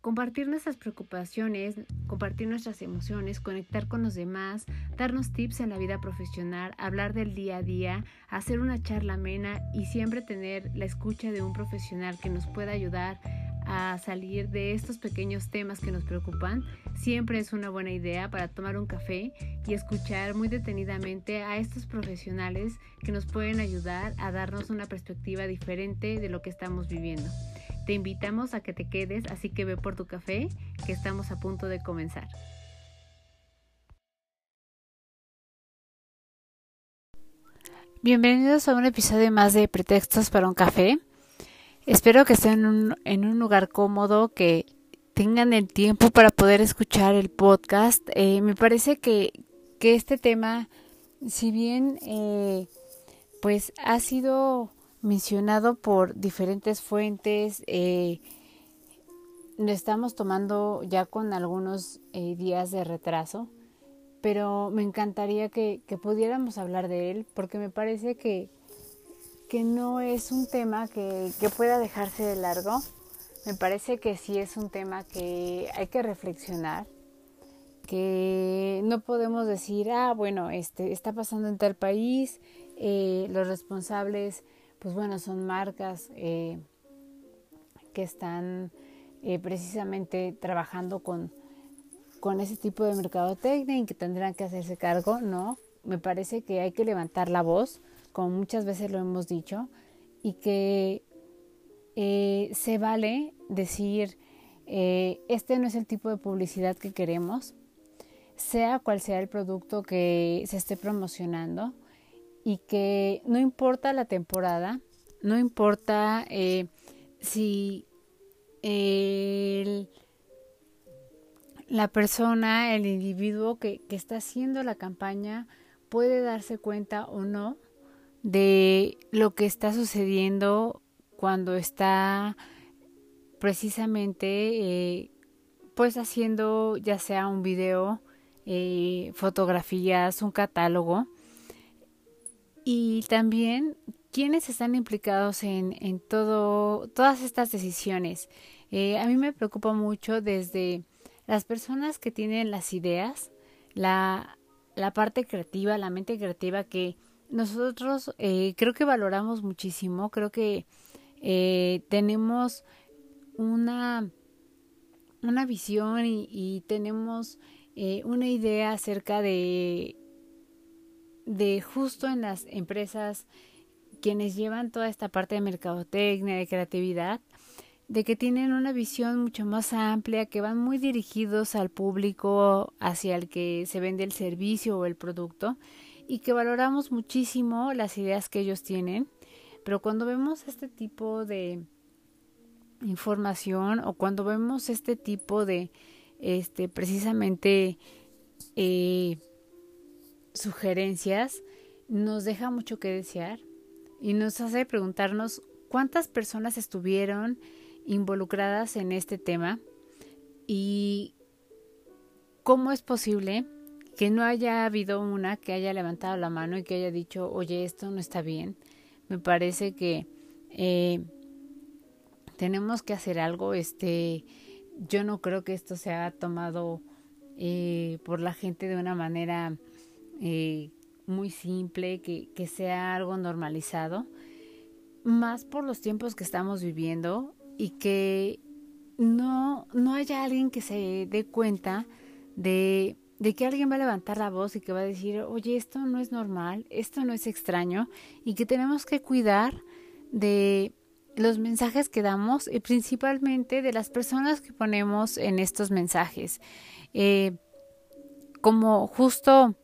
compartir nuestras preocupaciones, compartir nuestras emociones, conectar con los demás, darnos tips en la vida profesional, hablar del día a día, hacer una charla amena y siempre tener la escucha de un profesional que nos pueda ayudar a salir de estos pequeños temas que nos preocupan, siempre es una buena idea para tomar un café y escuchar muy detenidamente a estos profesionales que nos pueden ayudar a darnos una perspectiva diferente de lo que estamos viviendo. Te invitamos a que te quedes, así que ve por tu café, que estamos a punto de comenzar. Bienvenidos a un episodio más de Pretextos para un café. Espero que estén en un, lugar cómodo, que tengan el tiempo para poder escuchar el podcast. Eh, me parece que, que, este tema, si bien eh, pues ha sido mencionado por diferentes fuentes. Eh, lo estamos tomando ya con algunos eh, días de retraso, pero me encantaría que, pudiéramos hablar de él porque me parece que, que no es un tema que, que pueda dejarse de largo. Me parece que sí es un tema que hay que reflexionar, que no podemos decir, ah, bueno, este está pasando en tal país, eh, los responsables pues bueno, son marcas eh, que están eh, precisamente trabajando con, con ese tipo de mercadotecnia y que tendrán que hacerse cargo, ¿no? Me parece que hay que levantar la voz, como muchas veces lo hemos dicho, y que eh, se vale decir, este no es el tipo de publicidad que queremos, sea cual sea el producto que se esté promocionando, y que no importa la temporada, no importa eh, si la persona, el individuo que, que está haciendo la campaña puede darse cuenta o no de lo que está sucediendo cuando está precisamente eh, pues haciendo ya sea un video, eh, fotografías, un catálogo y también quiénes están implicados en, en todo, todas estas decisiones. Eh, a mí me preocupa mucho desde las personas que tienen las ideas, la, la parte creativa, la mente creativa que nosotros eh, creo que valoramos muchísimo, creo que eh, tenemos una, una visión y, y tenemos una idea acerca de de justo en las empresas quienes llevan toda esta parte de mercadotecnia, de creatividad, de que tienen una visión mucho más amplia, que van muy dirigidos al público hacia el que se vende el servicio o el producto y que valoramos muchísimo las ideas que ellos tienen. Pero cuando vemos este tipo de información o cuando vemos este tipo de, este, precisamente, eh, sugerencias nos deja mucho que desear y nos hace preguntarnos cuántas personas estuvieron involucradas en este tema y cómo es posible que no haya habido una que haya levantado la mano y que haya dicho, oye, esto no está bien. Me parece que eh, tenemos que hacer algo. Este, yo no creo que esto se haya tomado eh, por la gente de una manera eh, muy simple, que, que sea algo normalizado, más por los tiempos que estamos viviendo y que no, no haya alguien que se dé cuenta de, de que alguien va a levantar la voz y que va a decir, oye, esto no es normal, esto no es extraño y que tenemos que cuidar de los mensajes que damos y principalmente de las personas que ponemos en estos mensajes. Eh, como justo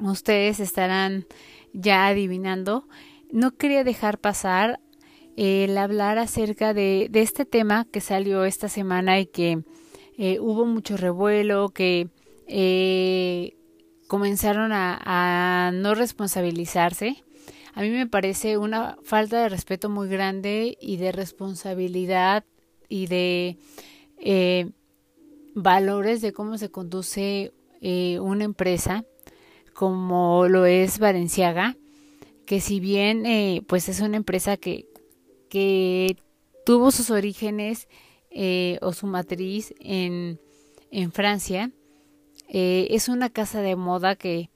ustedes estarán ya adivinando, no quería dejar pasar el hablar acerca de, este tema que salió esta semana y que eh, hubo mucho revuelo, que eh, comenzaron a, no responsabilizarse. A mí me parece una falta de respeto muy grande y de responsabilidad y de eh, valores de cómo se conduce eh, una empresa como lo es Valenciaga, que si bien eh, pues es una empresa que, que tuvo sus orígenes eh, o su matriz en, en Francia. Eh, es una casa de moda que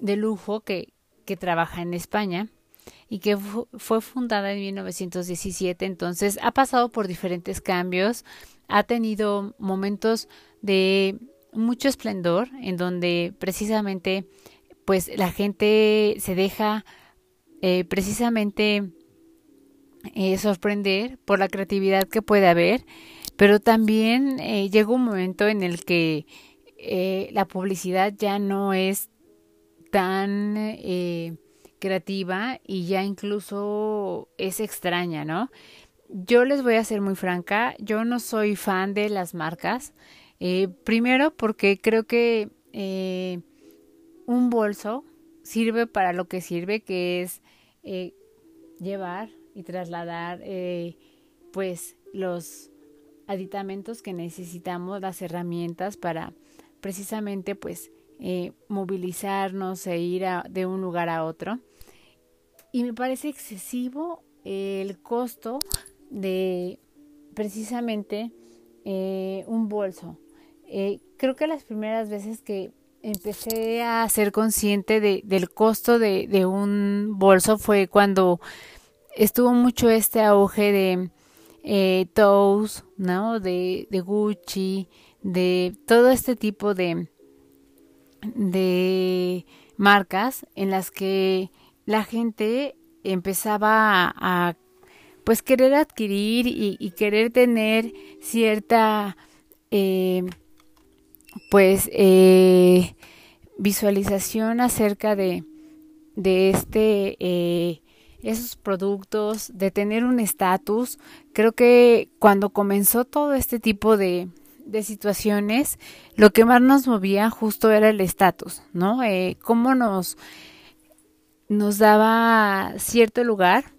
de lujo que, que trabaja en España y que fue fundada en 1917, entonces ha pasado por diferentes cambios, ha tenido momentos de mucho esplendor en donde precisamente pues la gente se deja eh, precisamente eh, sorprender por la creatividad que puede haber, pero también eh, llega un momento en el que la publicidad ya no es tan creativa y ya incluso es extraña, ¿no? Yo les voy a ser muy franca, yo no soy fan de las marcas, primero porque creo que un bolso sirve para lo que sirve, que es eh, llevar y trasladar eh, pues los aditamentos que necesitamos, las herramientas para precisamente pues eh, movilizarnos e ir de un lugar a otro. Y me parece excesivo el costo de precisamente un bolso. creo que las primeras veces que empecé a ser consciente de, del costo de, un bolso fue cuando estuvo mucho este auge de eh, Toes, ¿no? De, Gucci, de todo este tipo de, de marcas en las que la gente empezaba a, pues querer adquirir y, y querer tener cierta eh, pues eh, visualización acerca de, de este eh, esos productos, de tener un estatus. Creo que cuando comenzó todo este tipo de, de situaciones, lo que más nos movía justo era el estatus, ¿no? Eh, cómo nos, nos daba cierto lugar,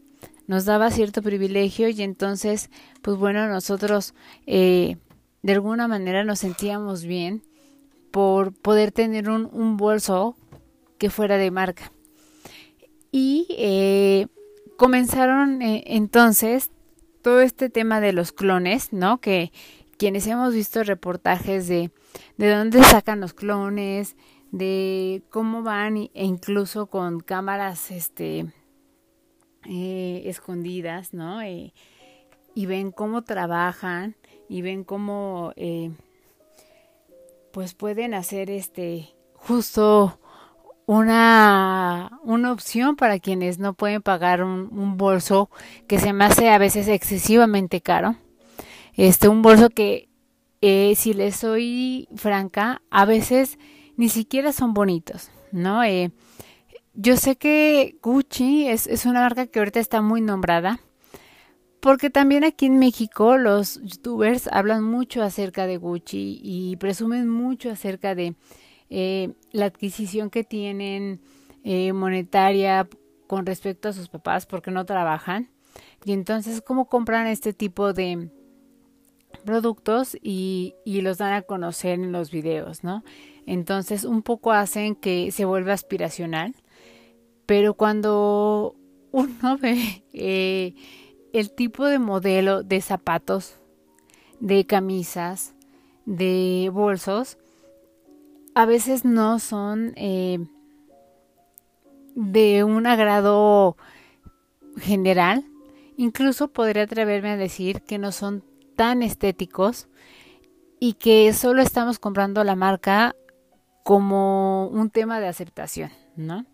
nos daba cierto privilegio y entonces, pues bueno, nosotros eh, de alguna manera nos sentíamos bien por poder tener un, bolso que fuera de marca. Y eh, comenzaron eh, entonces todo este tema de los clones, ¿no? Que quienes hemos visto reportajes de, de dónde sacan los clones, de cómo van e incluso con cámaras este eh, escondidas, ¿no? y ven cómo trabajan y ven cómo pues pueden hacer este justo una, una opción para quienes no pueden pagar un, un, bolso que se me hace a veces excesivamente caro. Este, un bolso que, eh, si les soy franca, a veces ni siquiera son bonitos, ¿no? Eh, yo sé que Gucci es, es una marca que ahorita está muy nombrada, porque también aquí en México los youtubers hablan mucho acerca de Gucci y presumen mucho acerca de eh, la adquisición que tienen eh, monetaria con respecto a sus papás porque no trabajan. Y entonces, ¿cómo compran este tipo de productos y, y los dan a conocer en los videos, ¿no? Entonces, un poco hacen que se vuelva aspiracional. Pero cuando uno ve eh, el tipo de modelo de zapatos, de camisas, de bolsos, a veces no son eh, de un agrado general. Incluso podría atreverme a decir que no son tan estéticos y que solo estamos comprando la marca como un tema de aceptación, ¿no?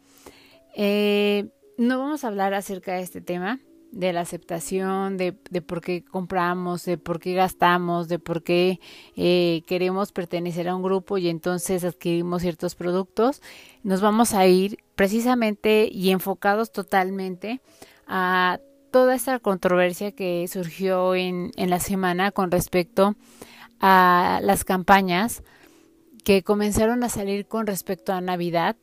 Eh, no vamos a hablar acerca de este tema de la aceptación, de, de por qué compramos, de por qué gastamos, de por qué eh, queremos pertenecer a un grupo y entonces adquirimos ciertos productos, nos vamos a ir precisamente y enfocados totalmente a toda esta controversia que surgió en, en la semana con respecto a las campañas que comenzaron a salir con respecto a Navidad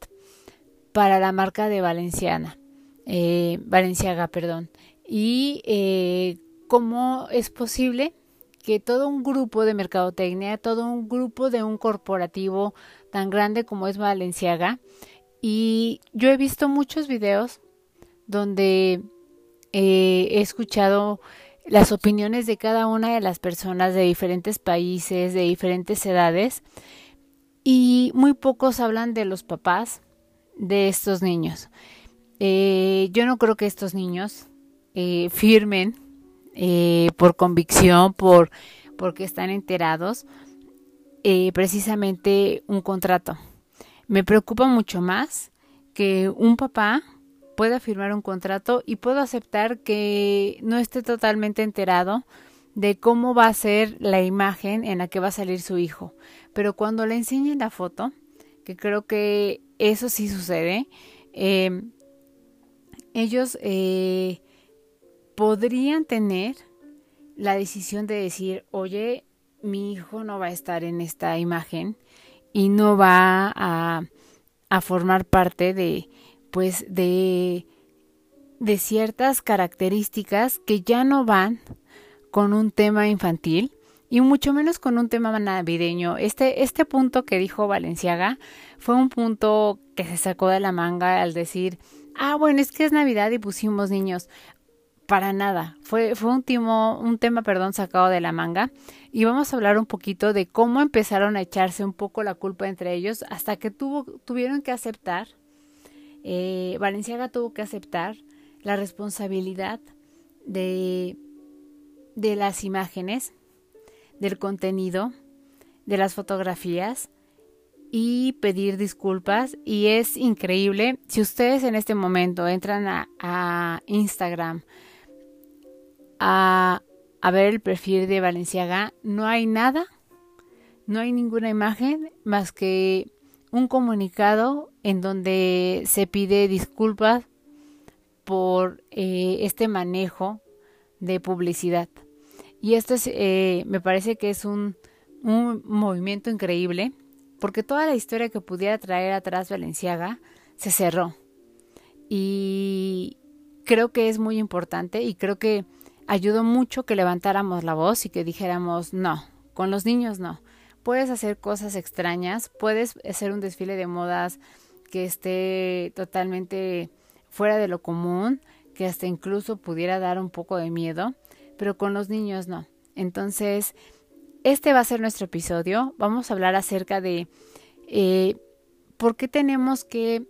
para la marca de Valenciana, eh, Valenciaga, perdón y eh, cómo es posible que todo un grupo de mercadotecnia, todo un grupo de un corporativo tan grande como es Valenciaga, y yo he visto muchos videos donde eh, he escuchado las opiniones de cada una de las personas de diferentes países, de diferentes edades, y muy pocos hablan de los papás de estos niños. Eh, yo no creo que estos niños eh, firmen eh, por convicción, por porque están enterados, precisamente un contrato. Me preocupa mucho más que un papá pueda firmar un contrato y puedo aceptar que no esté totalmente enterado de cómo va a ser la imagen en la que va a salir su hijo. Pero cuando le enseñen la foto, que creo que eso sí sucede, ellos eh, podrían tener la decisión de decir, oye, mi hijo no va a estar en esta imagen y no va a, formar parte de, pues, de, de ciertas características que ya no van con un tema infantil y mucho menos con un tema navideño. Este, este punto que dijo Valenciaga fue un punto que se sacó de la manga al decir, ah, bueno, es que es Navidad y pusimos niños. Para nada, fue, fue un, tema perdón, sacado de la manga y vamos a hablar un poquito de cómo empezaron a echarse un poco la culpa entre ellos hasta que tuvo, tuvieron que aceptar, eh, Valenciaga tuvo que aceptar la responsabilidad de de las imágenes, del contenido, de las fotografías y pedir disculpas. Y es increíble, si ustedes en este momento entran a, Instagram a, ver el perfil de Valenciaga, no hay nada, no hay ninguna imagen más que un comunicado en donde se pide disculpas por eh, este manejo de publicidad. Y esto es, eh, me parece que es un, un movimiento increíble, porque toda la historia que pudiera traer atrás Valenciaga se cerró. Y creo que es muy importante y creo que ayudó mucho que levantáramos la voz y que dijéramos, no, con los niños no. Puedes hacer cosas extrañas, puedes hacer un desfile de modas que esté totalmente fuera de lo común, que hasta incluso pudiera dar un poco de miedo, pero con los niños no. Entonces, este va a ser nuestro episodio. Vamos a hablar acerca de eh, por qué tenemos que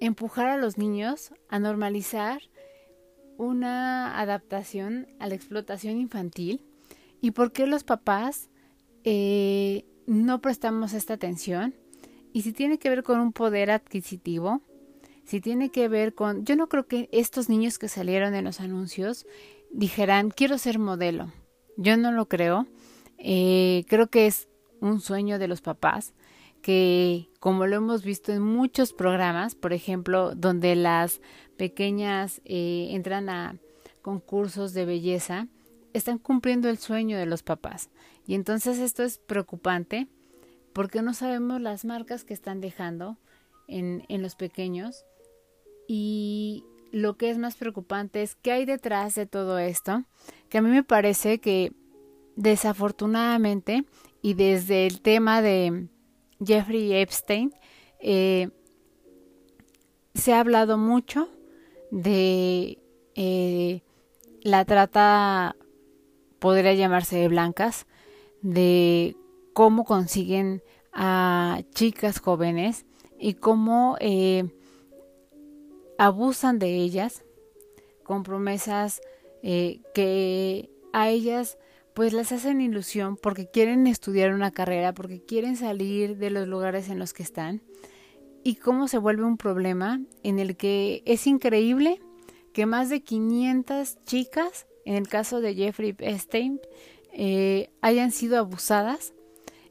empujar a los niños a normalizar una adaptación a la explotación infantil y por qué los papás eh, no prestamos esta atención y si tiene que ver con un poder adquisitivo, si tiene que ver con... Yo no creo que estos niños que salieron en los anuncios dijeran, quiero ser modelo. Yo no lo creo. Eh, creo que es un sueño de los papás que, como lo hemos visto en muchos programas, por ejemplo, donde las pequeñas eh, entran a concursos de belleza, están cumpliendo el sueño de los papás. Y entonces esto es preocupante porque no sabemos las marcas que están dejando en, en los pequeños y lo que es más preocupante es qué hay detrás de todo esto, que a mí me parece que desafortunadamente y desde el tema de Jeffrey Epstein eh, se ha hablado mucho de eh, la trata, podría llamarse de blancas, de cómo consiguen a chicas jóvenes y cómo eh, abusan de ellas con promesas que a ellas pues les hacen ilusión porque quieren estudiar una carrera, porque quieren salir de los lugares en los que están y cómo se vuelve un problema en el que es increíble que más de 500 chicas, en el caso de Jeffrey Epstein, eh, hayan sido abusadas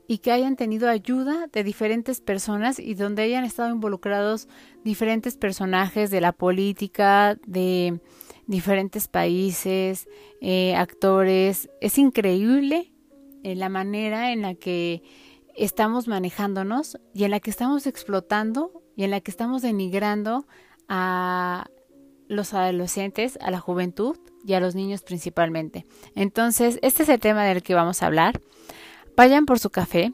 y que hayan tenido ayuda de diferentes personas y donde hayan estado involucrados diferentes personajes de la política, de diferentes países, eh, actores. Es increíble eh, la manera en la que estamos manejándonos y en la que estamos explotando y en la que estamos denigrando a los adolescentes, a la juventud y a los niños principalmente. Entonces, este es el tema del que vamos a hablar vayan por su café,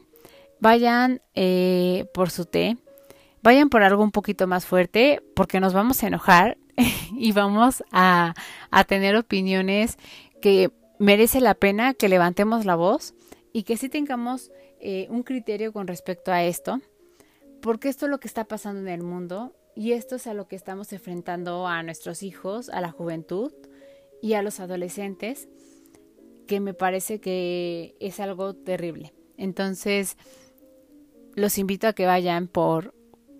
vayan eh, por su té, vayan por algo un poquito más fuerte porque nos vamos a enojar y vamos a, a tener opiniones que merece la pena que levantemos la voz y que sí tengamos eh, un criterio con respecto a esto, porque esto es lo que está pasando en el mundo y esto es a lo que estamos enfrentando a nuestros hijos, a la juventud y a los adolescentes, que me parece que es algo terrible. Entonces, los invito a que vayan por,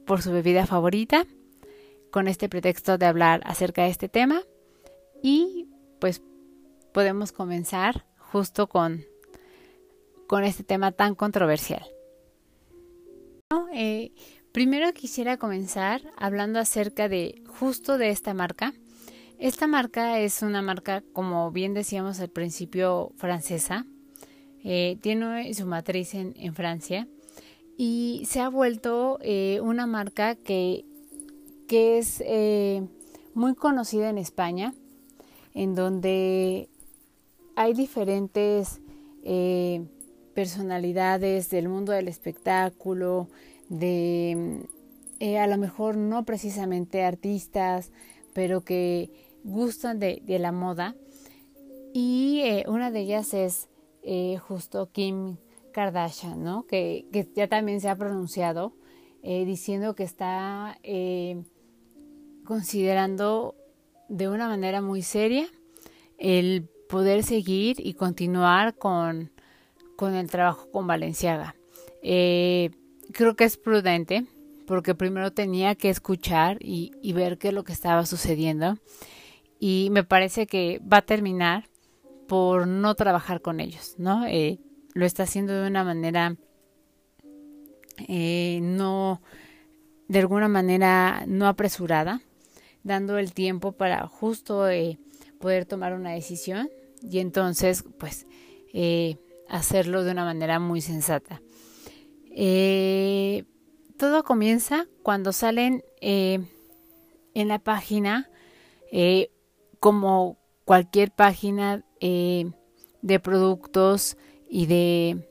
por su bebida favorita, con este pretexto de hablar acerca de este tema, y pues podemos comenzar justo con, con este tema tan controversial. Eh, Primero quisiera comenzar hablando acerca de justo de esta marca. Esta marca es una marca, como bien decíamos al principio, francesa. Eh, tiene su matriz en, Francia y se ha vuelto eh, una marca que, que es eh, muy conocida en España, en donde hay diferentes personalidades del mundo del espectáculo, de eh, a lo mejor no precisamente artistas, pero que gustan de, la moda. Y eh, una de ellas es eh, justo Kim Kardashian, ¿no? Que, que, ya también se ha pronunciado diciendo que está considerando de una manera muy seria el poder seguir y continuar con, con el trabajo con Valenciaga. Eh, creo que es prudente porque primero tenía que escuchar y, ver qué es lo que estaba sucediendo y me parece que va a terminar por no trabajar con ellos, ¿no? Eh, lo está haciendo de una manera eh, no, de alguna manera no apresurada, dando el tiempo para justo eh, poder tomar una decisión y entonces pues hacerlo de una manera muy sensata. Eh, todo comienza cuando salen eh, en la página, eh, como cualquier página de productos y de,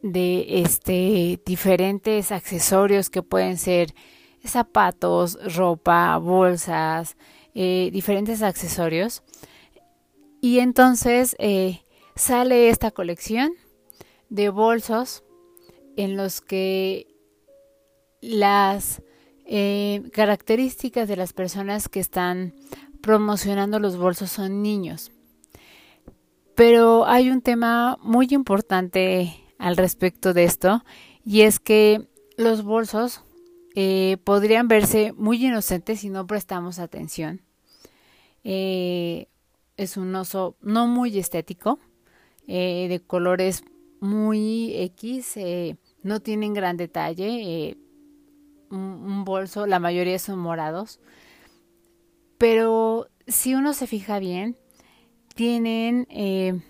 de este, diferentes accesorios que pueden ser zapatos, ropa, bolsas, diferentes accesorios. Y entonces sale esta colección de bolsos en los que las eh, características de las personas que están promocionando los bolsos son niños. Pero hay un tema muy importante al respecto de esto y es que los bolsos eh, podrían verse muy inocentes si no prestamos atención. Eh, es un oso no muy estético, de colores muy X, eh, no tienen gran detalle, eh, un, bolso, la mayoría son morados, pero si uno se fija bien, tienen eh,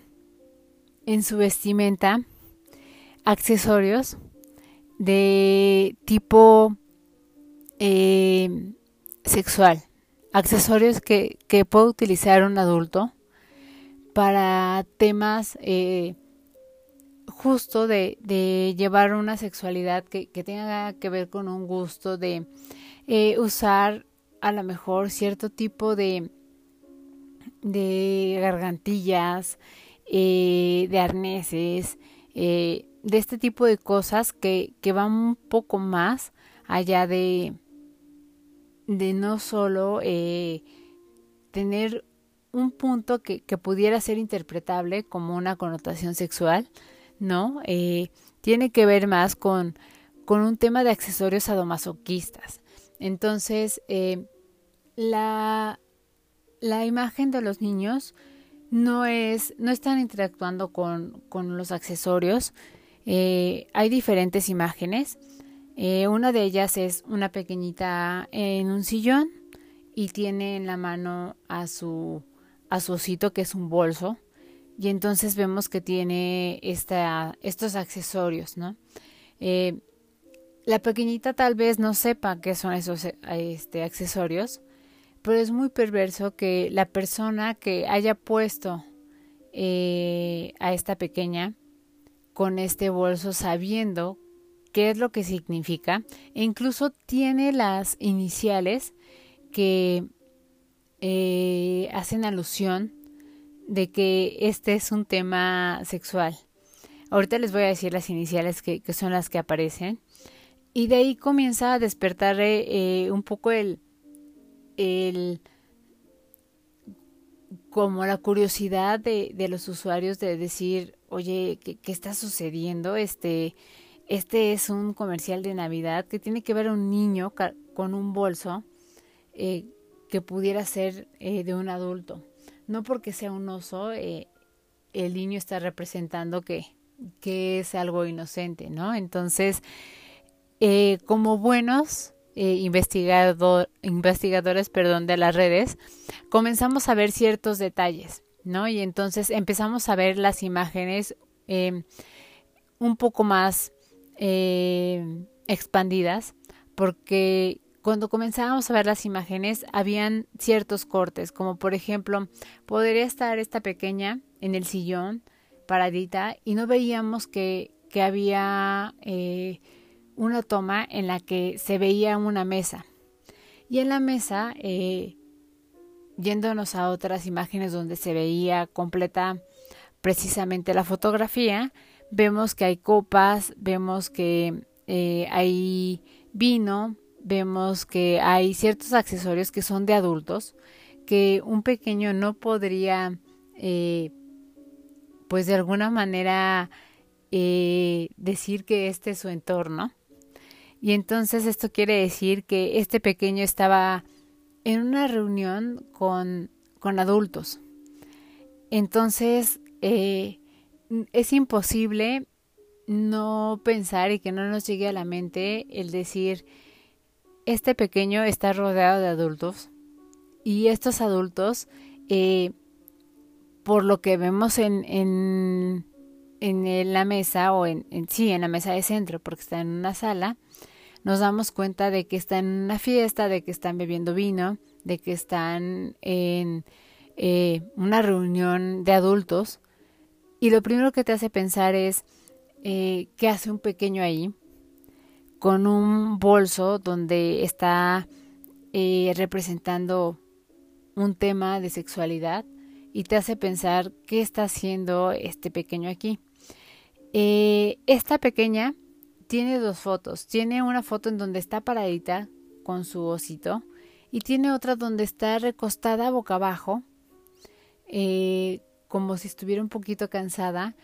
en su vestimenta accesorios de tipo sexual, accesorios que, que, puede utilizar un adulto para temas justo de, de llevar una sexualidad que, que, tenga que ver con un gusto, de eh, usar a lo mejor cierto tipo de, de gargantillas, eh, de arneses, eh, de este tipo de cosas que, que van un poco más allá de, de no solo tener un punto que, que, pudiera ser interpretable como una connotación sexual, ¿no? Eh, tiene que ver más con, con un tema de accesorios sadomasoquistas. Entonces, eh, la, la imagen de los niños no es, no están interactuando con, con los accesorios. Eh, hay diferentes imágenes. Una de ellas es una pequeñita en un sillón y tiene en la mano a su, a su osito que es un bolso y entonces vemos que tiene esta, estos accesorios, ¿no? Eh, la pequeñita tal vez no sepa qué son esos este, accesorios, pero es muy perverso que la persona que haya puesto eh, a esta pequeña con este bolso sabiendo qué es lo que significa e incluso tiene las iniciales que eh, hacen alusión de que este es un tema sexual. Ahorita les voy a decir las iniciales que, son las que aparecen. Y de ahí comienza a despertar eh, un poco el, el como la curiosidad de, de, los usuarios de decir, oye, ¿qué, ¿qué, está sucediendo? Este, este es un comercial de Navidad que tiene que ver un niño con un bolso eh, que pudiera ser eh, de un adulto. No porque sea un oso, eh, el niño está representando que, que es algo inocente, ¿no? Entonces, como buenos investigador, investigadores perdón, de las redes, comenzamos a ver ciertos detalles, ¿no? Y entonces empezamos a ver las imágenes un poco más expandidas, porque cuando comenzábamos a ver las imágenes, habían ciertos cortes, como por ejemplo, podría estar esta pequeña en el sillón, paradita, y no veíamos que, que había eh, una toma en la que se veía una mesa. Y en la mesa, eh, yéndonos a otras imágenes donde se veía completa precisamente la fotografía, vemos que hay copas, vemos que eh, hay vino, vemos que hay ciertos accesorios que son de adultos que un pequeño no podría eh, pues de alguna manera eh, decir que este es su entorno. Y entonces esto quiere decir que este pequeño estaba en una reunión con, con adultos. Entonces es imposible no pensar y que no nos llegue a la mente el decir este pequeño está rodeado de adultos y estos adultos, eh, por lo que vemos en, en, en la mesa o en, sí, en la mesa de centro, porque está en una sala, nos damos cuenta de que están en una fiesta, de que están bebiendo vino, de que están en eh, una reunión de adultos. Y lo primero que te hace pensar es, eh, ¿qué hace un pequeño ahí? con un bolso donde está eh, representando un tema de sexualidad y te hace pensar qué está haciendo este pequeño aquí. Eh, esta pequeña tiene dos fotos. Tiene una foto en donde está paradita con su osito y tiene otra donde está recostada boca abajo, como si estuviera un poquito cansada.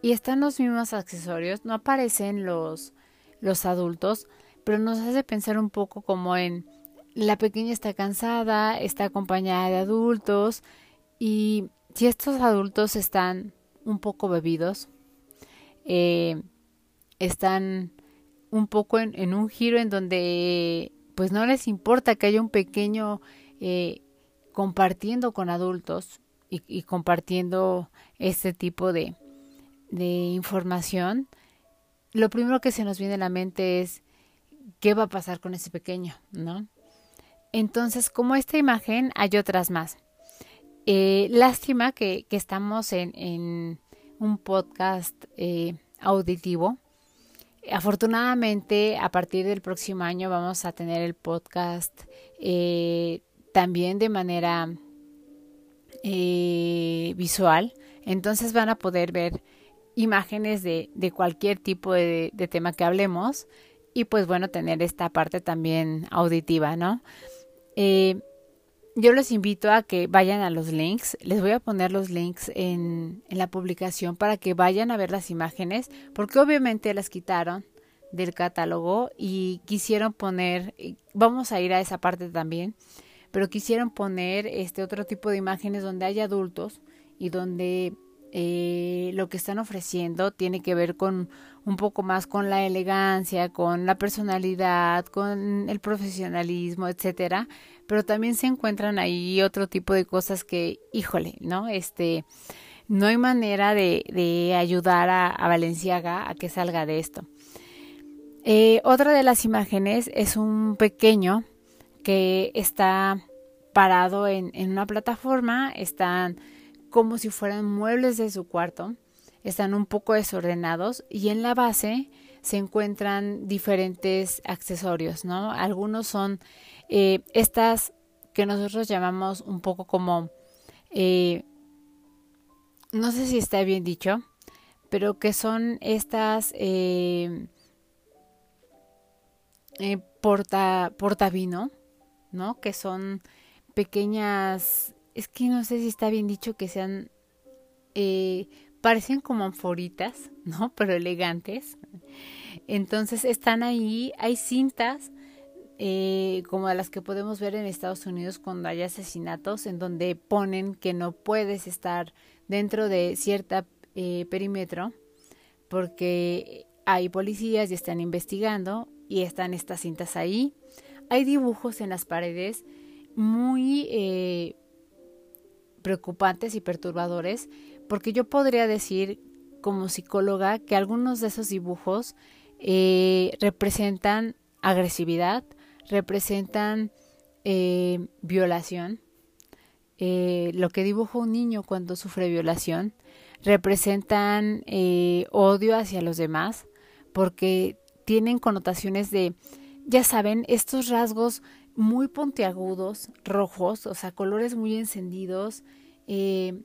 Y están los mismos accesorios, no aparecen los, los adultos, pero nos hace pensar un poco como en la pequeña está cansada, está acompañada de adultos y si estos adultos están un poco bebidos, eh, están un poco en, un giro en donde pues no les importa que haya un pequeño eh, compartiendo con adultos y, compartiendo este tipo de, de información, lo primero que se nos viene a la mente es qué va a pasar con ese pequeño, ¿no? Entonces, como esta imagen, hay otras más. Eh, lástima que, estamos en, un podcast eh, auditivo. Afortunadamente, a partir del próximo año vamos a tener el podcast eh, también de manera visual. Entonces van a poder ver imágenes de, de cualquier tipo de, tema que hablemos y pues bueno, tener esta parte también auditiva, ¿no? Eh, yo los invito a que vayan a los links. Les voy a poner los links en, en, la publicación para que vayan a ver las imágenes, porque obviamente las quitaron del catálogo y quisieron poner, vamos a ir a esa parte también, pero quisieron poner este otro tipo de imágenes donde hay adultos y donde eh, lo que están ofreciendo tiene que ver con un poco más con la elegancia, con la personalidad, con el profesionalismo, etcétera, pero también se encuentran ahí otro tipo de cosas que, híjole, ¿no? Este, no hay manera de, ayudar a, a, Valenciaga a que salga de esto. Eh, otra de las imágenes es un pequeño que está parado en, en una plataforma, están como si fueran muebles de su cuarto. Están un poco desordenados y en la base se encuentran diferentes accesorios, ¿no? Algunos son eh, estas que nosotros llamamos un poco como eh, no sé si está bien dicho, pero que son estas eh, porta, portavino, ¿no? Que son pequeñas, es que no sé si está bien dicho que sean, eh, parecen como anforitas, ¿no? Pero elegantes. Entonces están ahí, hay cintas eh, como las que podemos ver en Estados Unidos cuando hay asesinatos, en donde ponen que no puedes estar dentro de cierta eh, perímetro porque hay policías y están investigando y están estas cintas ahí. Hay dibujos en las paredes muy eh, preocupantes y perturbadores porque yo podría decir como psicóloga que algunos de esos dibujos eh, representan agresividad, representan eh, violación, lo que dibuja un niño cuando sufre violación, representan odio hacia los demás, porque tienen connotaciones de, ya saben, estos rasgos muy puntiagudos, rojos, o sea, colores muy encendidos, eh,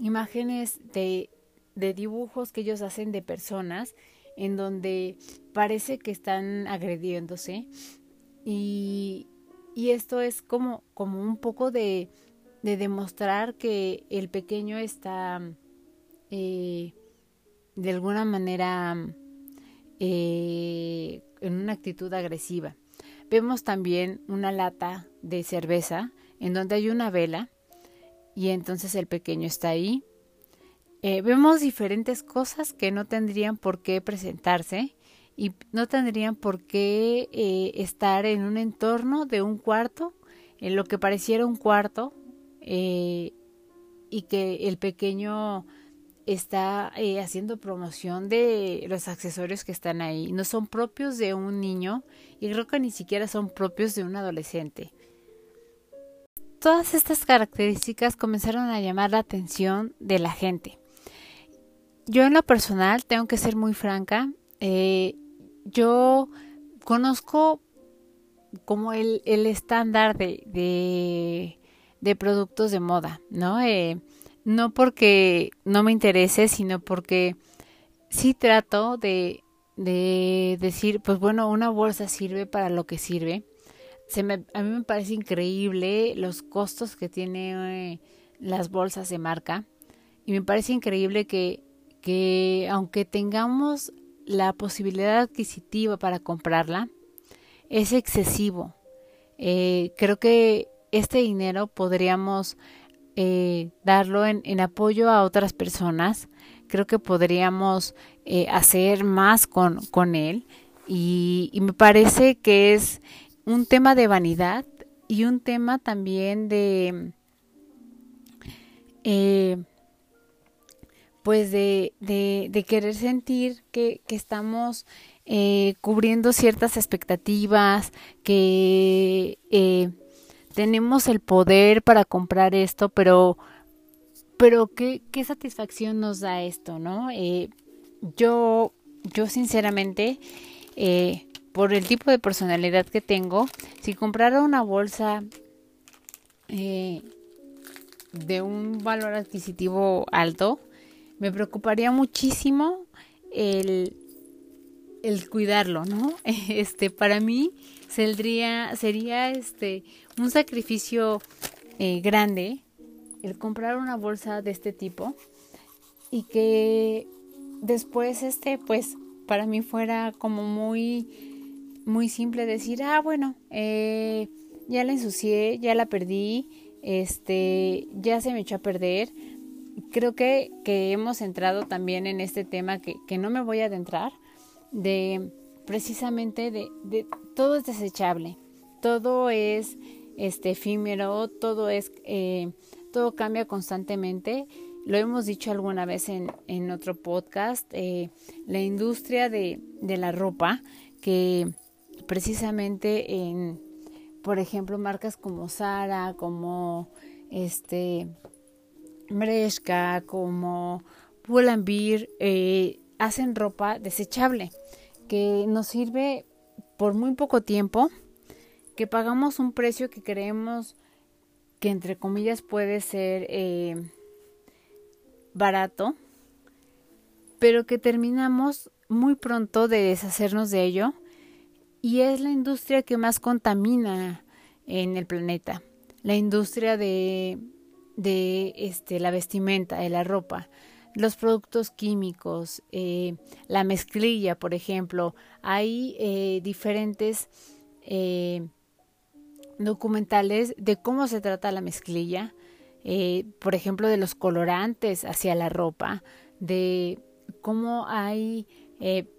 imágenes de, de dibujos que ellos hacen de personas en donde parece que están agrediéndose. Y, y esto es como, como un poco de, de demostrar que el pequeño está eh, de alguna manera eh, en una actitud agresiva. Vemos también una lata de cerveza en donde hay una vela y entonces el pequeño está ahí eh, vemos diferentes cosas que no tendrían por qué presentarse y no tendrían por qué eh, estar en un entorno de un cuarto, en lo que pareciera un cuarto, eh, y que el pequeño está haciendo promoción de los accesorios que están ahí. No son propios de un niño y creo que ni siquiera son propios de un adolescente. Todas estas características comenzaron a llamar la atención de la gente yo en lo personal tengo que ser muy franca. Eh, yo conozco como el, el estándar de, de, de, productos de moda, ¿no? Eh, no porque no me interese, sino porque sí trato de, de decir, pues bueno, una bolsa sirve para lo que sirve. Se me, a mí me parece increíble los costos que tienen eh, las bolsas de marca y me parece increíble que que aunque tengamos la posibilidad adquisitiva para comprarla, es excesivo. Eh, creo que este dinero podríamos eh, darlo en, en, apoyo a otras personas. Creo que podríamos eh, hacer más con, con él. Y, me parece que es un tema de vanidad y un tema también de pues de, de, de querer sentir que, que estamos eh, cubriendo ciertas expectativas, que eh, tenemos el poder para comprar esto, pero, pero qué, qué satisfacción nos da esto, ¿no? Eh, yo, yo sinceramente, eh, por el tipo de personalidad que tengo, si comprara una bolsa eh, de un valor adquisitivo alto, me preocuparía muchísimo el, el cuidarlo, ¿no? Este, para mí sería, sería este, un sacrificio eh, grande el comprar una bolsa de este tipo y que después, este, pues, para mí fuera como muy, muy simple decir, ah, bueno, eh, ya la ensucié, ya la perdí, este, ya se me echó a perder, creo que, que hemos entrado también en este tema que, que no me voy a adentrar, de precisamente de, todo es desechable, todo es este efímero, todo es eh, todo cambia constantemente. Lo hemos dicho alguna vez en, en otro podcast, eh, la industria de, de la ropa, que precisamente en, por ejemplo, marcas como Zara, como este Mresca, como Pull&Bear, eh, hacen ropa desechable que nos sirve por muy poco tiempo, que pagamos un precio que creemos que entre comillas puede ser eh, barato, pero que terminamos muy pronto de deshacernos de ello y es la industria que más contamina en el planeta, la industria de, de este, la vestimenta, de la ropa, los productos químicos, eh, la mezclilla, por ejemplo. Hay eh, diferentes eh, documentales de cómo se trata la mezclilla, por ejemplo, de los colorantes hacia la ropa, de cómo hay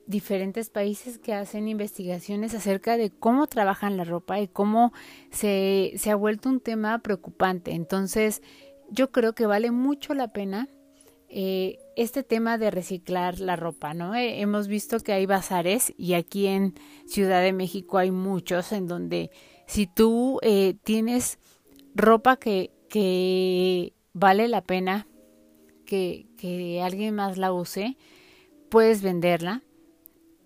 diferentes países que hacen investigaciones acerca de cómo trabajan la ropa y cómo se, se ha vuelto un tema preocupante. Entonces, yo creo que vale mucho la pena eh, este tema de reciclar la ropa, ¿no? Eh, hemos visto que hay bazares y aquí en Ciudad de México hay muchos en donde si tú eh, tienes ropa que, que vale la pena que, que alguien más la use, puedes venderla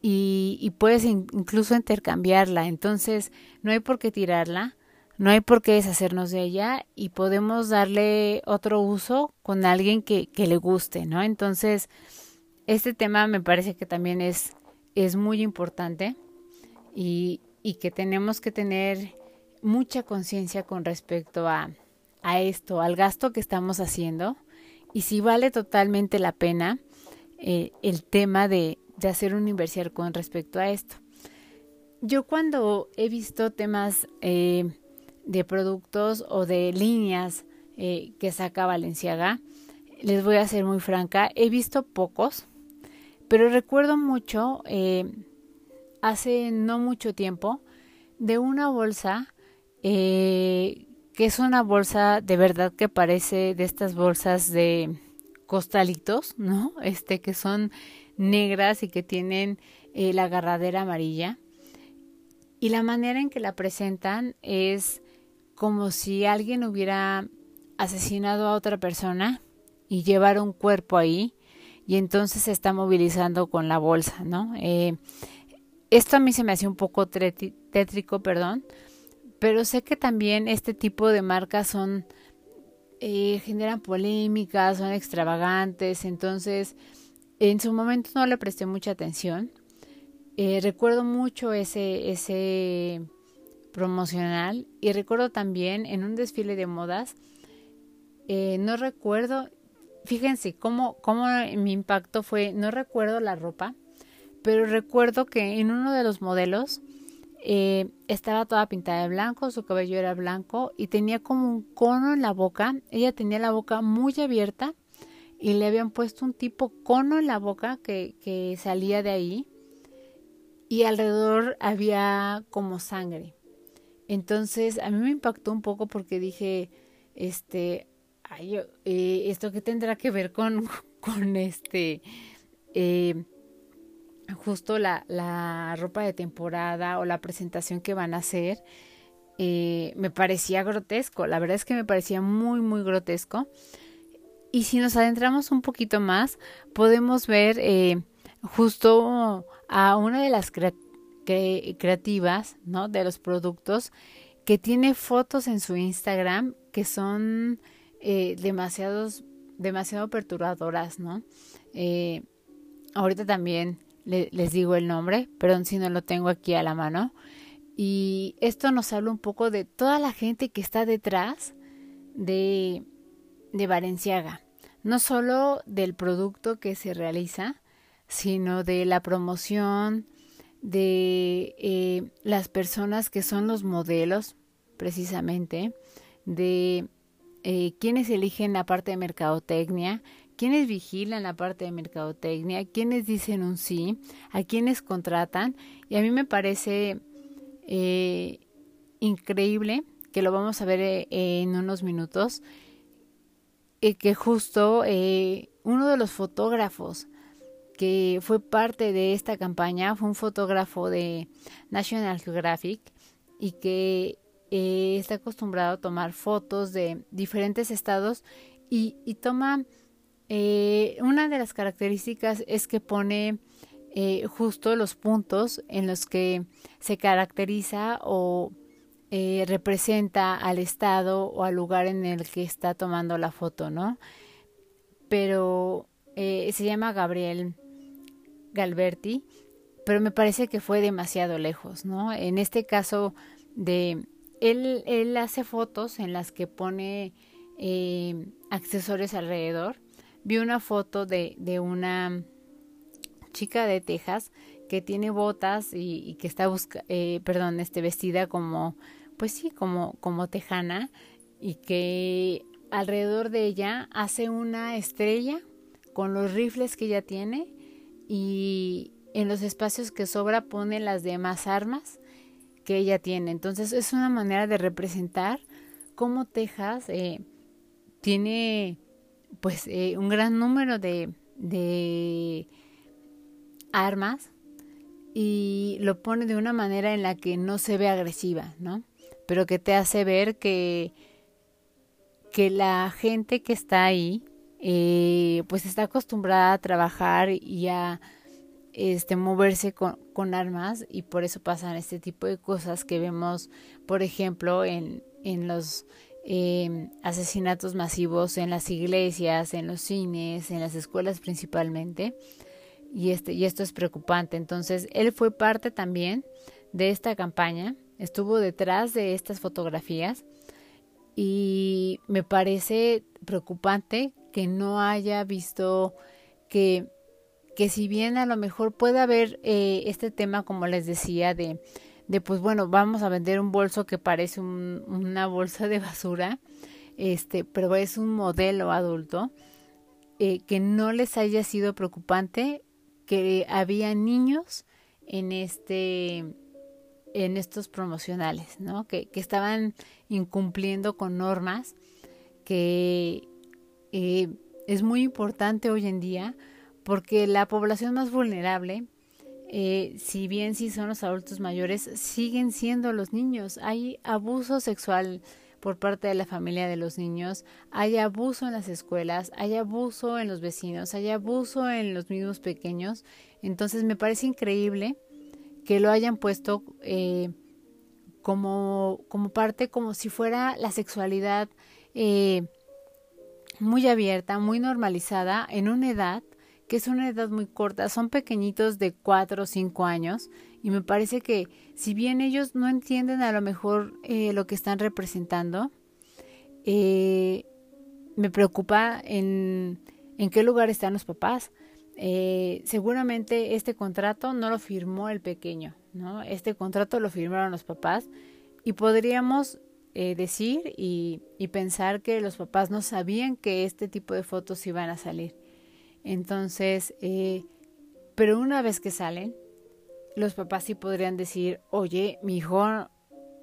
y, y puedes incluso intercambiarla. Entonces, no hay por qué tirarla no hay por qué deshacernos de ella y podemos darle otro uso con alguien que, que le guste, ¿no? Entonces, este tema me parece que también es, es muy importante y, y que tenemos que tener mucha conciencia con respecto a, a esto, al gasto que estamos haciendo y si vale totalmente la pena eh, el tema de, de hacer una inversión con respecto a esto. Yo cuando he visto temas eh, de productos o de líneas eh, que saca Valenciaga. Les voy a ser muy franca, he visto pocos, pero recuerdo mucho, eh, hace no mucho tiempo, de una bolsa eh, que es una bolsa de verdad que parece de estas bolsas de costalitos, ¿no? Este que son negras y que tienen la agarradera amarilla. Y la manera en que la presentan es como si alguien hubiera asesinado a otra persona y llevara un cuerpo ahí y entonces se está movilizando con la bolsa, ¿no? Eh, esto a mí se me hace un poco tétrico, perdón, pero sé que también este tipo de marcas son eh, generan polémicas, son extravagantes, entonces en su momento no le presté mucha atención. Eh, recuerdo mucho ese ese promocional y recuerdo también en un desfile de modas, eh, no recuerdo, fíjense cómo, cómo mi impacto fue, no recuerdo la ropa, pero recuerdo que en uno de los modelos eh, estaba toda pintada de blanco, su cabello era blanco y tenía como un cono en la boca, ella tenía la boca muy abierta y le habían puesto un tipo cono en la boca que, que salía de ahí y alrededor había como sangre. Entonces, a mí me impactó un poco porque dije, este, ay, eh, esto que tendrá que ver con, con este, eh, justo la, la, ropa de temporada o la presentación que van a hacer, eh, me parecía grotesco, la verdad es que me parecía muy, muy grotesco. Y si nos adentramos un poquito más, podemos ver justo a una de las creativas, ¿no? De los productos, que tiene fotos en su Instagram que son eh, demasiados, demasiado perturbadoras, ¿no? Eh, ahorita también les digo el nombre, perdón si no lo tengo aquí a la mano. Y esto nos habla un poco de toda la gente que está detrás de, de Valenciaga. No solo del producto que se realiza, sino de la promoción, de eh, las personas que son los modelos, precisamente, de eh, quienes eligen la parte de mercadotecnia, quienes vigilan la parte de mercadotecnia, quienes dicen un sí, a quienes contratan. Y a mí me parece eh, increíble, que lo vamos a ver en unos minutos, que justo uno de los fotógrafos que fue parte de esta campaña, fue un fotógrafo de National Geographic y que eh, está acostumbrado a tomar fotos de diferentes estados y, toma, eh, una de las características es que pone eh, justo los puntos en los que se caracteriza o representa al estado o al lugar en el que está tomando la foto, ¿no? pero eh, se llama Gabriel Galberti, pero me parece que fue demasiado lejos, ¿no? En este caso de él, él hace fotos en las que pone eh, accesorios alrededor. Vi una foto de, de una chica de Texas que tiene botas y, que está busca, eh, perdón, este vestida como, pues sí, como, como tejana y que alrededor de ella hace una estrella con los rifles que ella tiene y en los espacios que sobra pone las demás armas que ella tiene. Entonces es una manera de representar cómo Texas eh, tiene pues eh, un gran número de, de armas y lo pone de una manera en la que no se ve agresiva, ¿no? Pero que te hace ver que, que la gente que está ahí eh, pues está acostumbrada a trabajar y a este, moverse con, armas y por eso pasan este tipo de cosas que vemos, por ejemplo, en, en los eh, asesinatos masivos en las iglesias, en los cines, en las escuelas principalmente. Y, este, y esto es preocupante. Entonces, él fue parte también de esta campaña, estuvo detrás de estas fotografías y me parece preocupante que no haya visto que que si bien a lo mejor puede haber eh, este tema, como les decía, de, de pues bueno, vamos a vender un bolso que parece una bolsa de basura, este, pero es un modelo adulto, eh, que no les haya sido preocupante que había niños en este en estos promocionales, ¿no? Que, que estaban incumpliendo con normas que eh, es muy importante hoy en día porque la población más vulnerable, eh, si bien sí son los adultos mayores, siguen siendo los niños. Hay abuso sexual por parte de la familia de los niños, hay abuso en las escuelas, hay abuso en los vecinos, hay abuso en los mismos pequeños. Entonces me parece increíble que lo hayan puesto eh, como, como parte, como si fuera la sexualidad eh, muy abierta, muy normalizada en una edad que es una edad muy corta, son pequeñitos de 4 o 5 años y me parece que si bien ellos no entienden a lo mejor eh, lo que están representando, eh, me preocupa en, en, qué lugar están los papás. Eh, seguramente este contrato no lo firmó el pequeño, ¿no? Este contrato lo firmaron los papás y podríamos decir y, y pensar que los papás no sabían que este tipo de fotos iban a salir. Entonces, eh, pero una vez que salen, los papás sí podrían decir, oye, mi hijo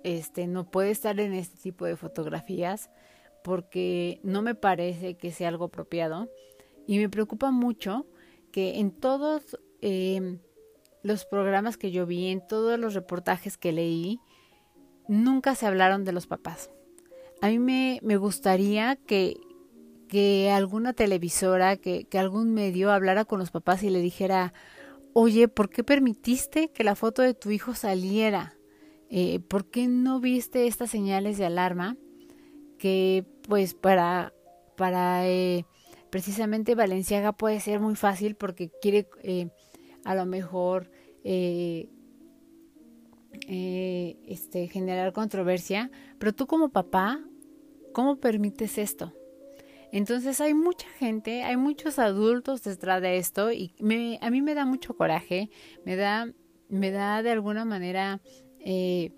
este, no puede estar en este tipo de fotografías porque no me parece que sea algo apropiado. Y me preocupa mucho que en todos eh, los programas que yo vi, en todos los reportajes que leí, nunca se hablaron de los papás. A mí me, me gustaría que, que alguna televisora, que, que algún medio hablara con los papás y le dijera, oye, ¿por qué permitiste que la foto de tu hijo saliera? Eh, ¿Por qué no viste estas señales de alarma? Que pues para, para eh, precisamente Valenciaga puede ser muy fácil porque quiere eh, a lo mejor eh, este, generar controversia, pero tú como papá, ¿cómo permites esto? Entonces hay mucha gente, hay muchos adultos detrás de esto y me, a mí me da mucho coraje, me da, me da de alguna manera eh,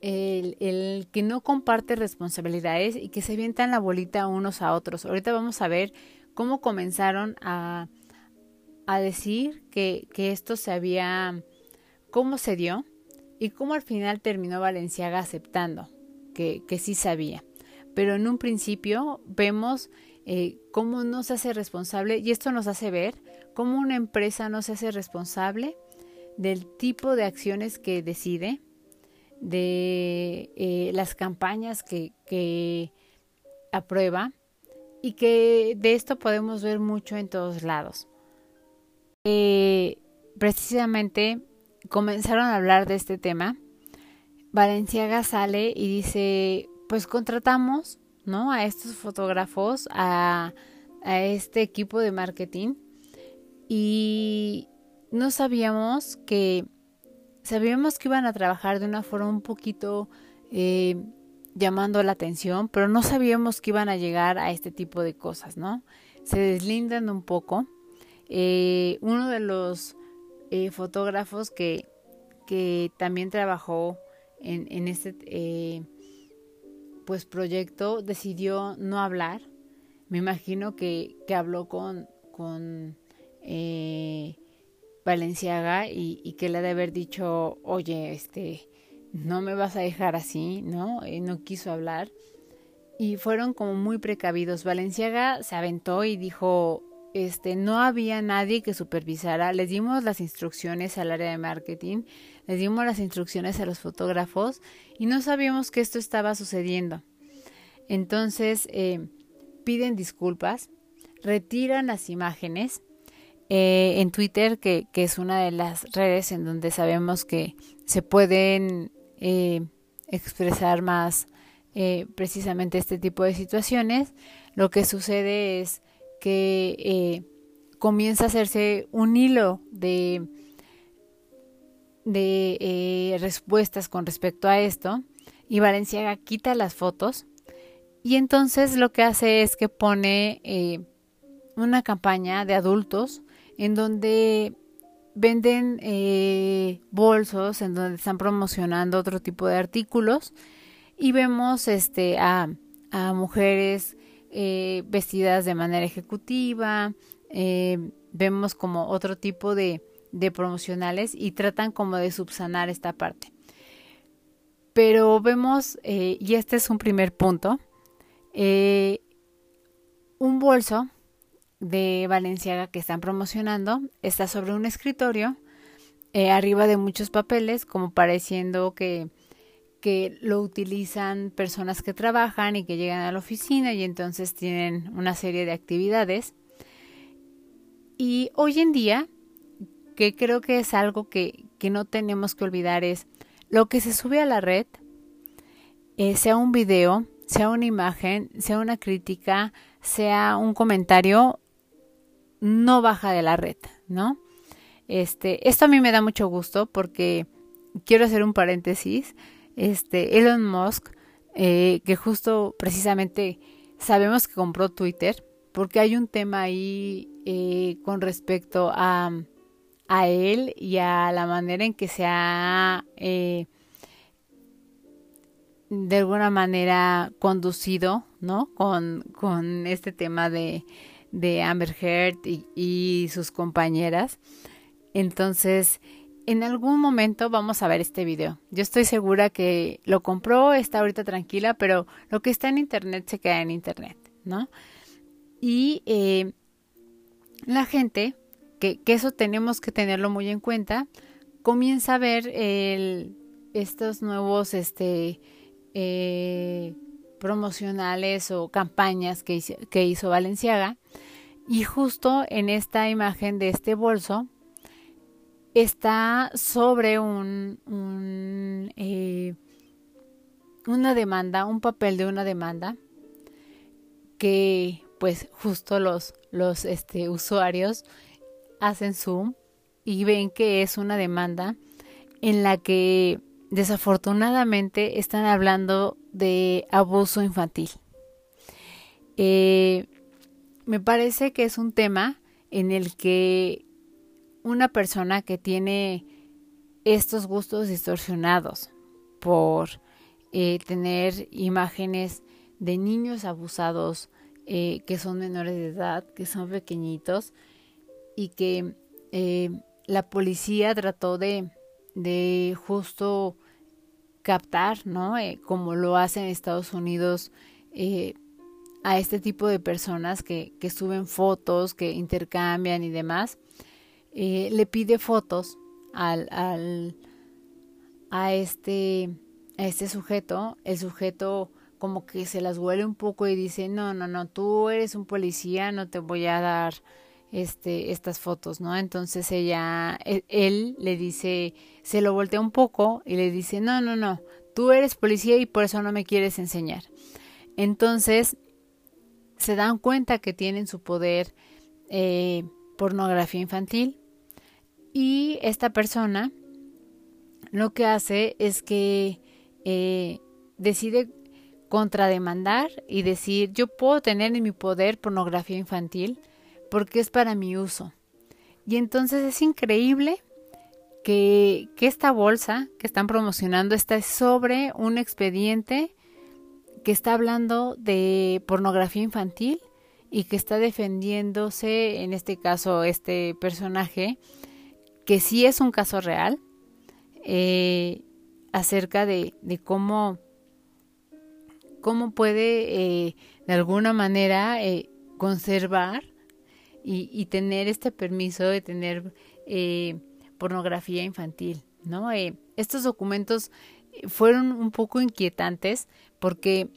el, que no comparte responsabilidades y que se avientan la bolita unos a otros. Ahorita vamos a ver cómo comenzaron a, a decir que, que esto se había, cómo se dio y cómo al final terminó Valenciaga aceptando que, que sí sabía pero en un principio vemos eh, cómo no se hace responsable y esto nos hace ver cómo una empresa no se hace responsable del tipo de acciones que decide, de eh, las campañas que, que aprueba y que de esto podemos ver mucho en todos lados. Eh, precisamente comenzaron a hablar de este tema. Valenciaga sale y dice, pues contratamos, ¿no? A estos fotógrafos a a este equipo de marketing y no sabíamos que sabíamos que iban a trabajar de una forma un poquito eh, llamando la atención, pero no sabíamos que iban a llegar a este tipo de cosas, ¿no? Se deslindan un poco. Eh, uno de los eh, fotógrafos que, que, también trabajó en, en este pues proyecto decidió no hablar. Me imagino que, que habló con, con eh, Valenciaga y, que le ha de haber dicho, oye, este, no me vas a dejar así, ¿no? Y no quiso hablar. Y fueron como muy precavidos. Valenciaga se aventó y dijo, este, no había nadie que supervisara. Les dimos las instrucciones al área de marketing, les dimos las instrucciones a los fotógrafos y no sabíamos que esto estaba sucediendo. Entonces, eh, piden disculpas, retiran las imágenes eh, en Twitter, que, es una de las redes en donde sabemos que se pueden eh, expresar más precisamente este tipo de situaciones, lo que sucede es que comienza a hacerse un hilo de, de respuestas con respecto a esto y Valenciaga quita las fotos y entonces lo que hace es que pone una campaña de adultos en donde venden eh, bolsos, en donde están promocionando otro tipo de artículos y vemos este a, a mujeres eh, vestidas de manera ejecutiva, eh, vemos como otro tipo de, promocionales y tratan como de subsanar esta parte. Pero vemos, y este es un primer punto, un bolso de Valenciaga que están promocionando está sobre un escritorio, eh, arriba de muchos papeles, como pareciendo que, que lo utilizan personas que trabajan y que llegan a la oficina y entonces tienen una serie de actividades. Y hoy en día, que creo que es algo que, que no tenemos que olvidar, es lo que se sube a la red, eh, sea un video, sea una imagen, sea una crítica, sea un comentario, no baja de la red, ¿no? Este, esto a mí me da mucho gusto porque quiero hacer un paréntesis. Este, Elon Musk, eh, que justo precisamente sabemos que compró Twitter, porque hay un tema ahí eh, con respecto a, a, él y a la manera en que se ha eh, de alguna manera conducido, ¿no? Con, con este tema de de Amber Heard y, sus compañeras. Entonces, en algún momento vamos a ver este video. Yo estoy segura que lo compró, está ahorita tranquila, pero lo que está en internet se queda en internet, ¿no? Y eh, la gente, que, eso tenemos que tenerlo muy en cuenta, comienza a ver estos nuevos este, eh, promocionales o campañas que hizo, que hizo Valenciaga. Y justo en esta imagen de este bolso está sobre un, eh, una demanda, un papel de una demanda que pues justo los, los este, usuarios hacen zoom y ven que es una demanda en la que desafortunadamente están hablando de abuso infantil. Eh, me parece que es un tema en el que una persona que tiene estos gustos distorsionados por eh, tener imágenes de niños abusados eh, que son menores de edad, que son pequeñitos y que la policía trató de de justo captar, ¿no? Eh, como lo hace en Estados Unidos eh, a este tipo de personas que, que, suben fotos, que intercambian y demás. Eh, le pide fotos al, al, a, este, a este sujeto. El sujeto como que se las huele un poco y dice, no, no, no, tú eres un policía, no te voy a dar este, estas fotos, ¿no? Entonces ella, e, él, le dice, se lo voltea un poco y le dice, no, no, no, tú eres policía y por eso no me quieres enseñar. Entonces se dan cuenta que tienen su poder eh, pornografía infantil y esta persona lo que hace es que eh, decide contrademandar y decir yo puedo tener en mi poder pornografía infantil porque es para mi uso. Y entonces es increíble que, que esta bolsa que están promocionando está sobre un expediente que está hablando de pornografía infantil y que está defendiéndose, en este caso, este personaje, que sí es un caso real, eh, acerca de, de, cómo, cómo puede eh, de alguna manera eh, conservar y, y, tener este permiso de tener pornografía infantil. ¿no? estos documentos fueron un poco inquietantes porque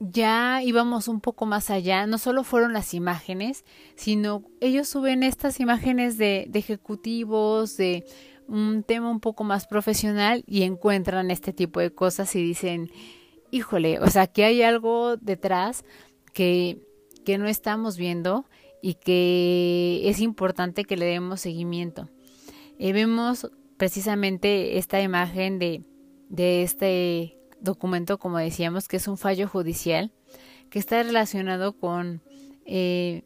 ya íbamos un poco más allá, no solo fueron las imágenes, sino ellos suben estas imágenes de, de, ejecutivos, de un tema un poco más profesional y encuentran este tipo de cosas y dicen, híjole, o sea, que hay algo detrás que, que no estamos viendo y que es importante que le demos seguimiento. Eh, vemos precisamente esta imagen de, de este documento, como decíamos, que es un fallo judicial que está relacionado con eh,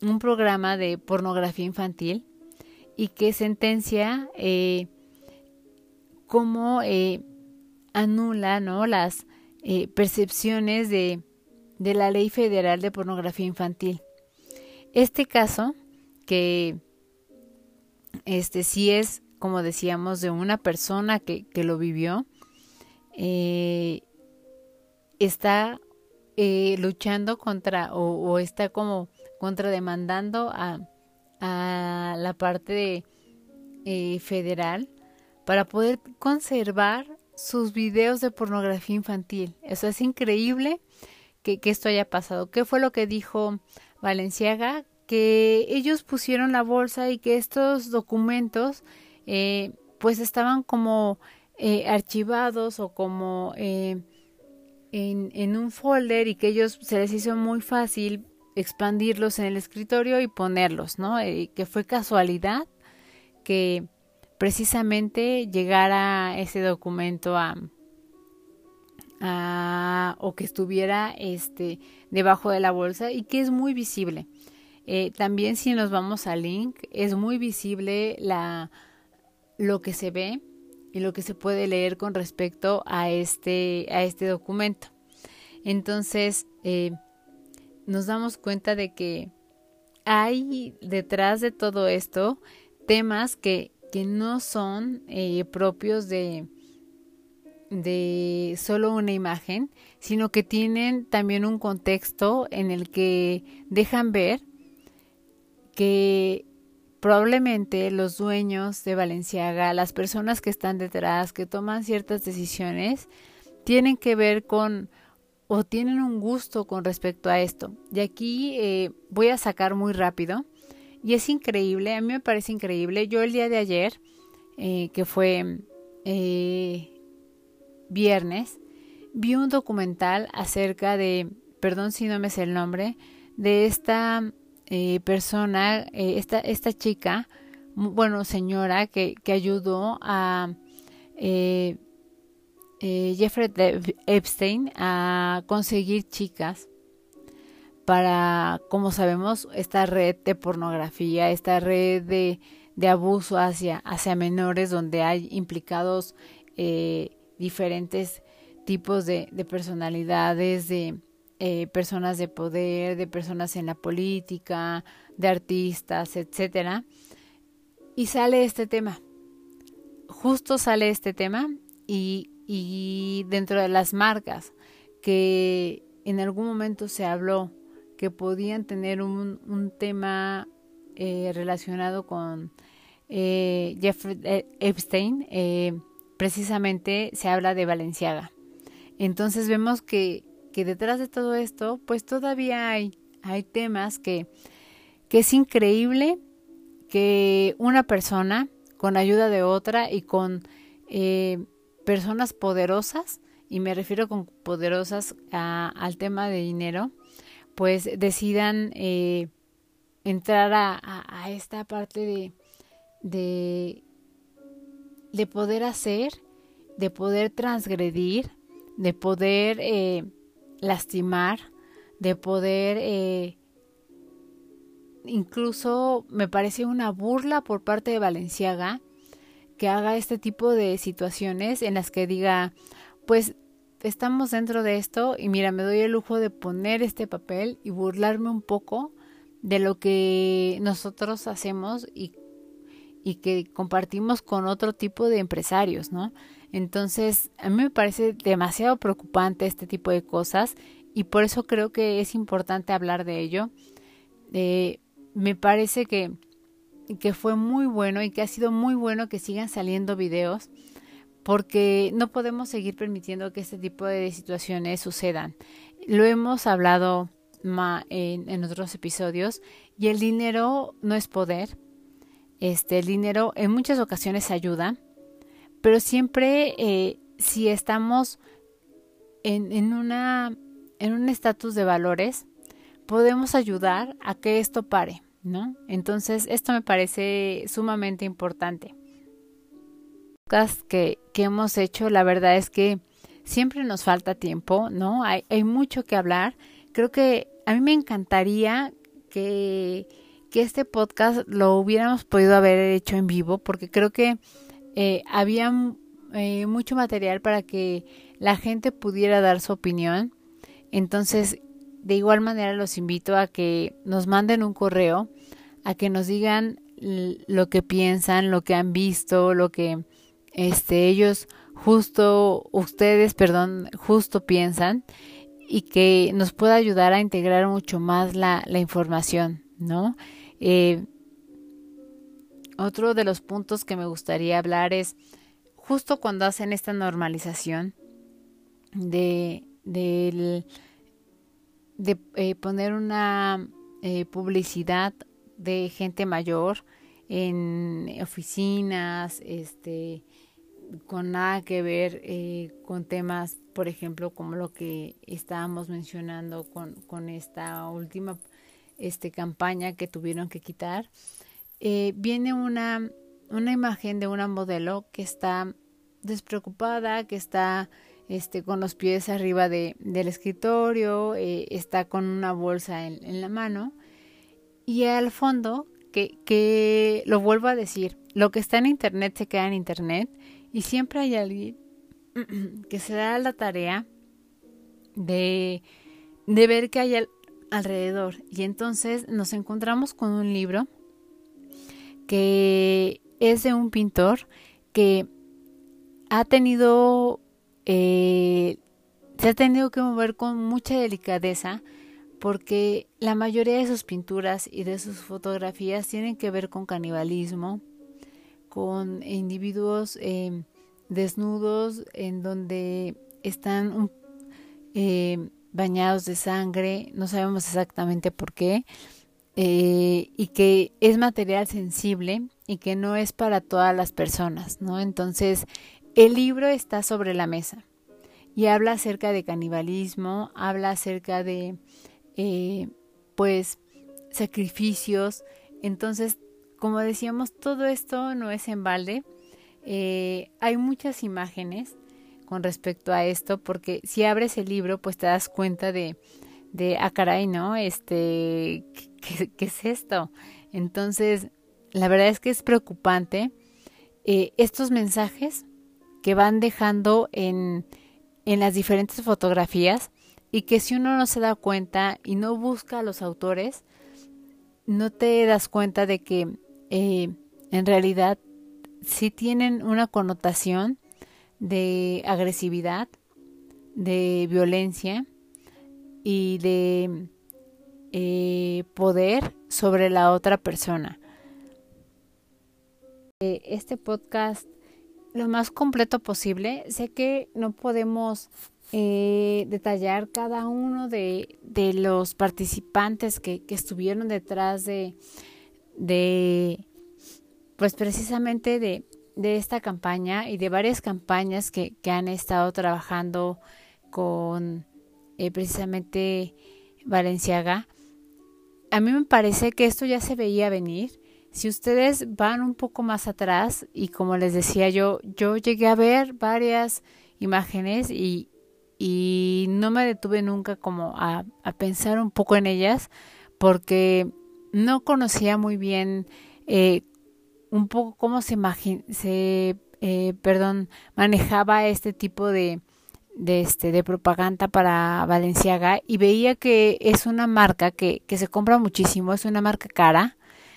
un programa de pornografía infantil y que sentencia eh, cómo eh, anula ¿no? las eh, percepciones de, de la ley federal de pornografía infantil. Este caso, que este sí es, como decíamos, de una persona que, que lo vivió, eh, está eh, luchando contra o, está como contrademandando a, a la parte eh, federal para poder conservar sus videos de pornografía infantil. Eso es increíble que, que esto haya pasado. ¿Qué fue lo que dijo Valenciaga? Que ellos pusieron la bolsa y que estos documentos eh, pues estaban como eh, archivados o como eh, en, en, un folder y que ellos se les hizo muy fácil expandirlos en el escritorio y ponerlos, ¿no? Eh, que fue casualidad que precisamente llegara ese documento a, a o que estuviera este debajo de la bolsa y que es muy visible. Eh, también si nos vamos al link es muy visible la lo que se ve y lo que se puede leer con respecto a este, a este documento. Entonces, eh, nos damos cuenta de que hay detrás de todo esto temas que, que no son eh, propios de, de solo una imagen, sino que tienen también un contexto en el que dejan ver que probablemente los dueños de Valenciaga, las personas que están detrás, que toman ciertas decisiones, tienen que ver con o tienen un gusto con respecto a esto. Y aquí eh, voy a sacar muy rápido. Y es increíble, a mí me parece increíble. Yo el día de ayer, eh, que fue eh, viernes, vi un documental acerca de, perdón si no me sé el nombre, de esta eh, persona, eh, esta, esta chica, bueno, señora, que, que ayudó a eh, eh, Jeffrey Epstein a conseguir chicas para, como sabemos, esta red de pornografía, esta red de, de abuso hacia, hacia menores donde hay implicados eh, diferentes tipos de, de personalidades, de, eh, personas de poder, de personas en la política, de artistas, etcétera. Y sale este tema. Justo sale este tema y, y dentro de las marcas que en algún momento se habló que podían tener un, un tema eh, relacionado con eh, Jeffrey Epstein, precisamente se habla de Valenciaga. Entonces vemos que que detrás de todo esto, pues todavía hay, hay temas que, que es increíble que una persona, con ayuda de otra y con eh, personas poderosas, y me refiero con poderosas a, al tema de dinero, pues decidan eh, entrar a, esta parte de, de, de, poder hacer, de poder transgredir, de poder eh, lastimar, de poder eh, incluso me parece una burla por parte de Valenciaga que haga este tipo de situaciones en las que diga, pues estamos dentro de esto y mira, me doy el lujo de poner este papel y burlarme un poco de lo que nosotros hacemos y, y que compartimos con otro tipo de empresarios, ¿no? Entonces, a mí me parece demasiado preocupante este tipo de cosas y por eso creo que es importante hablar de ello. Eh, me parece que, que fue muy bueno y que ha sido muy bueno que sigan saliendo videos porque no podemos seguir permitiendo que este tipo de situaciones sucedan. Lo hemos hablado en, en, otros episodios y el dinero no es poder. Este, el dinero en muchas ocasiones ayuda, pero siempre eh, si estamos en, en, una, en un estatus de valores, podemos ayudar a que esto pare, ¿no? Entonces, esto me parece sumamente importante. Que, que hemos hecho, la verdad es que siempre nos falta tiempo, ¿no? Hay, hay mucho que hablar. Creo que a mí me encantaría que, que este podcast lo hubiéramos podido haber hecho en vivo, porque creo que eh, había eh, mucho material para que la gente pudiera dar su opinión. Entonces, de igual manera los invito a que nos manden un correo, a que nos digan lo que piensan, lo que han visto, lo que este ellos justo ustedes, perdón, justo piensan y que nos pueda ayudar a integrar mucho más la, la información, ¿no? Eh, otro de los puntos que me gustaría hablar es justo cuando hacen esta normalización de, de, de eh, poner una eh, publicidad de gente mayor en oficinas, este, con nada que ver eh, con temas, por ejemplo, como lo que estábamos mencionando con, con esta última este, campaña que tuvieron que quitar, eh, viene una, una imagen de una modelo que está despreocupada, que está este, con los pies arriba de, del escritorio, eh, está con una bolsa en, en, la mano y al fondo, que, que lo vuelvo a decir, lo que está en Internet se queda en Internet y siempre hay alguien que se da la tarea de, de ver qué hay alrededor. Y entonces nos encontramos con un libro que es de un pintor que ha tenido, eh, se ha tenido que mover con mucha delicadeza porque la mayoría de sus pinturas y de sus fotografías tienen que ver con canibalismo, con individuos eh, desnudos en donde están eh, bañados de sangre, no sabemos exactamente por qué, eh, y que es material sensible y que no es para todas las personas, ¿no? Entonces, el libro está sobre la mesa y habla acerca de canibalismo, habla acerca de, pues, sacrificios, entonces como decíamos, todo esto no es en balde. Eh, hay muchas imágenes con respecto a esto, porque si abres el libro, pues te das cuenta de, de ah, caray, ¿no? Este, ¿qué, es esto? Entonces, la verdad es que es preocupante eh, estos mensajes que van dejando en, en las diferentes fotografías y que si uno no se da cuenta y no busca a los autores, no te das cuenta de que eh, en realidad sí tienen una connotación de agresividad, de violencia y de eh, poder sobre la otra persona. Eh, este podcast lo más completo posible. Sé que no podemos detallar cada uno de, de los participantes que, que, estuvieron detrás de, de, pues precisamente de, de esta campaña y de varias campañas que, que han estado trabajando con eh, precisamente Valenciaga, a mí me parece que esto ya se veía venir. Si ustedes van un poco más atrás y como les decía yo, yo llegué a ver varias imágenes y, y no me detuve nunca como a, a, pensar un poco en ellas porque no conocía muy bien eh, un poco cómo se, se eh, manejaba este tipo de, de, este, de propaganda para Valenciaga y veía que es una marca que, que se compra muchísimo, es una marca cara,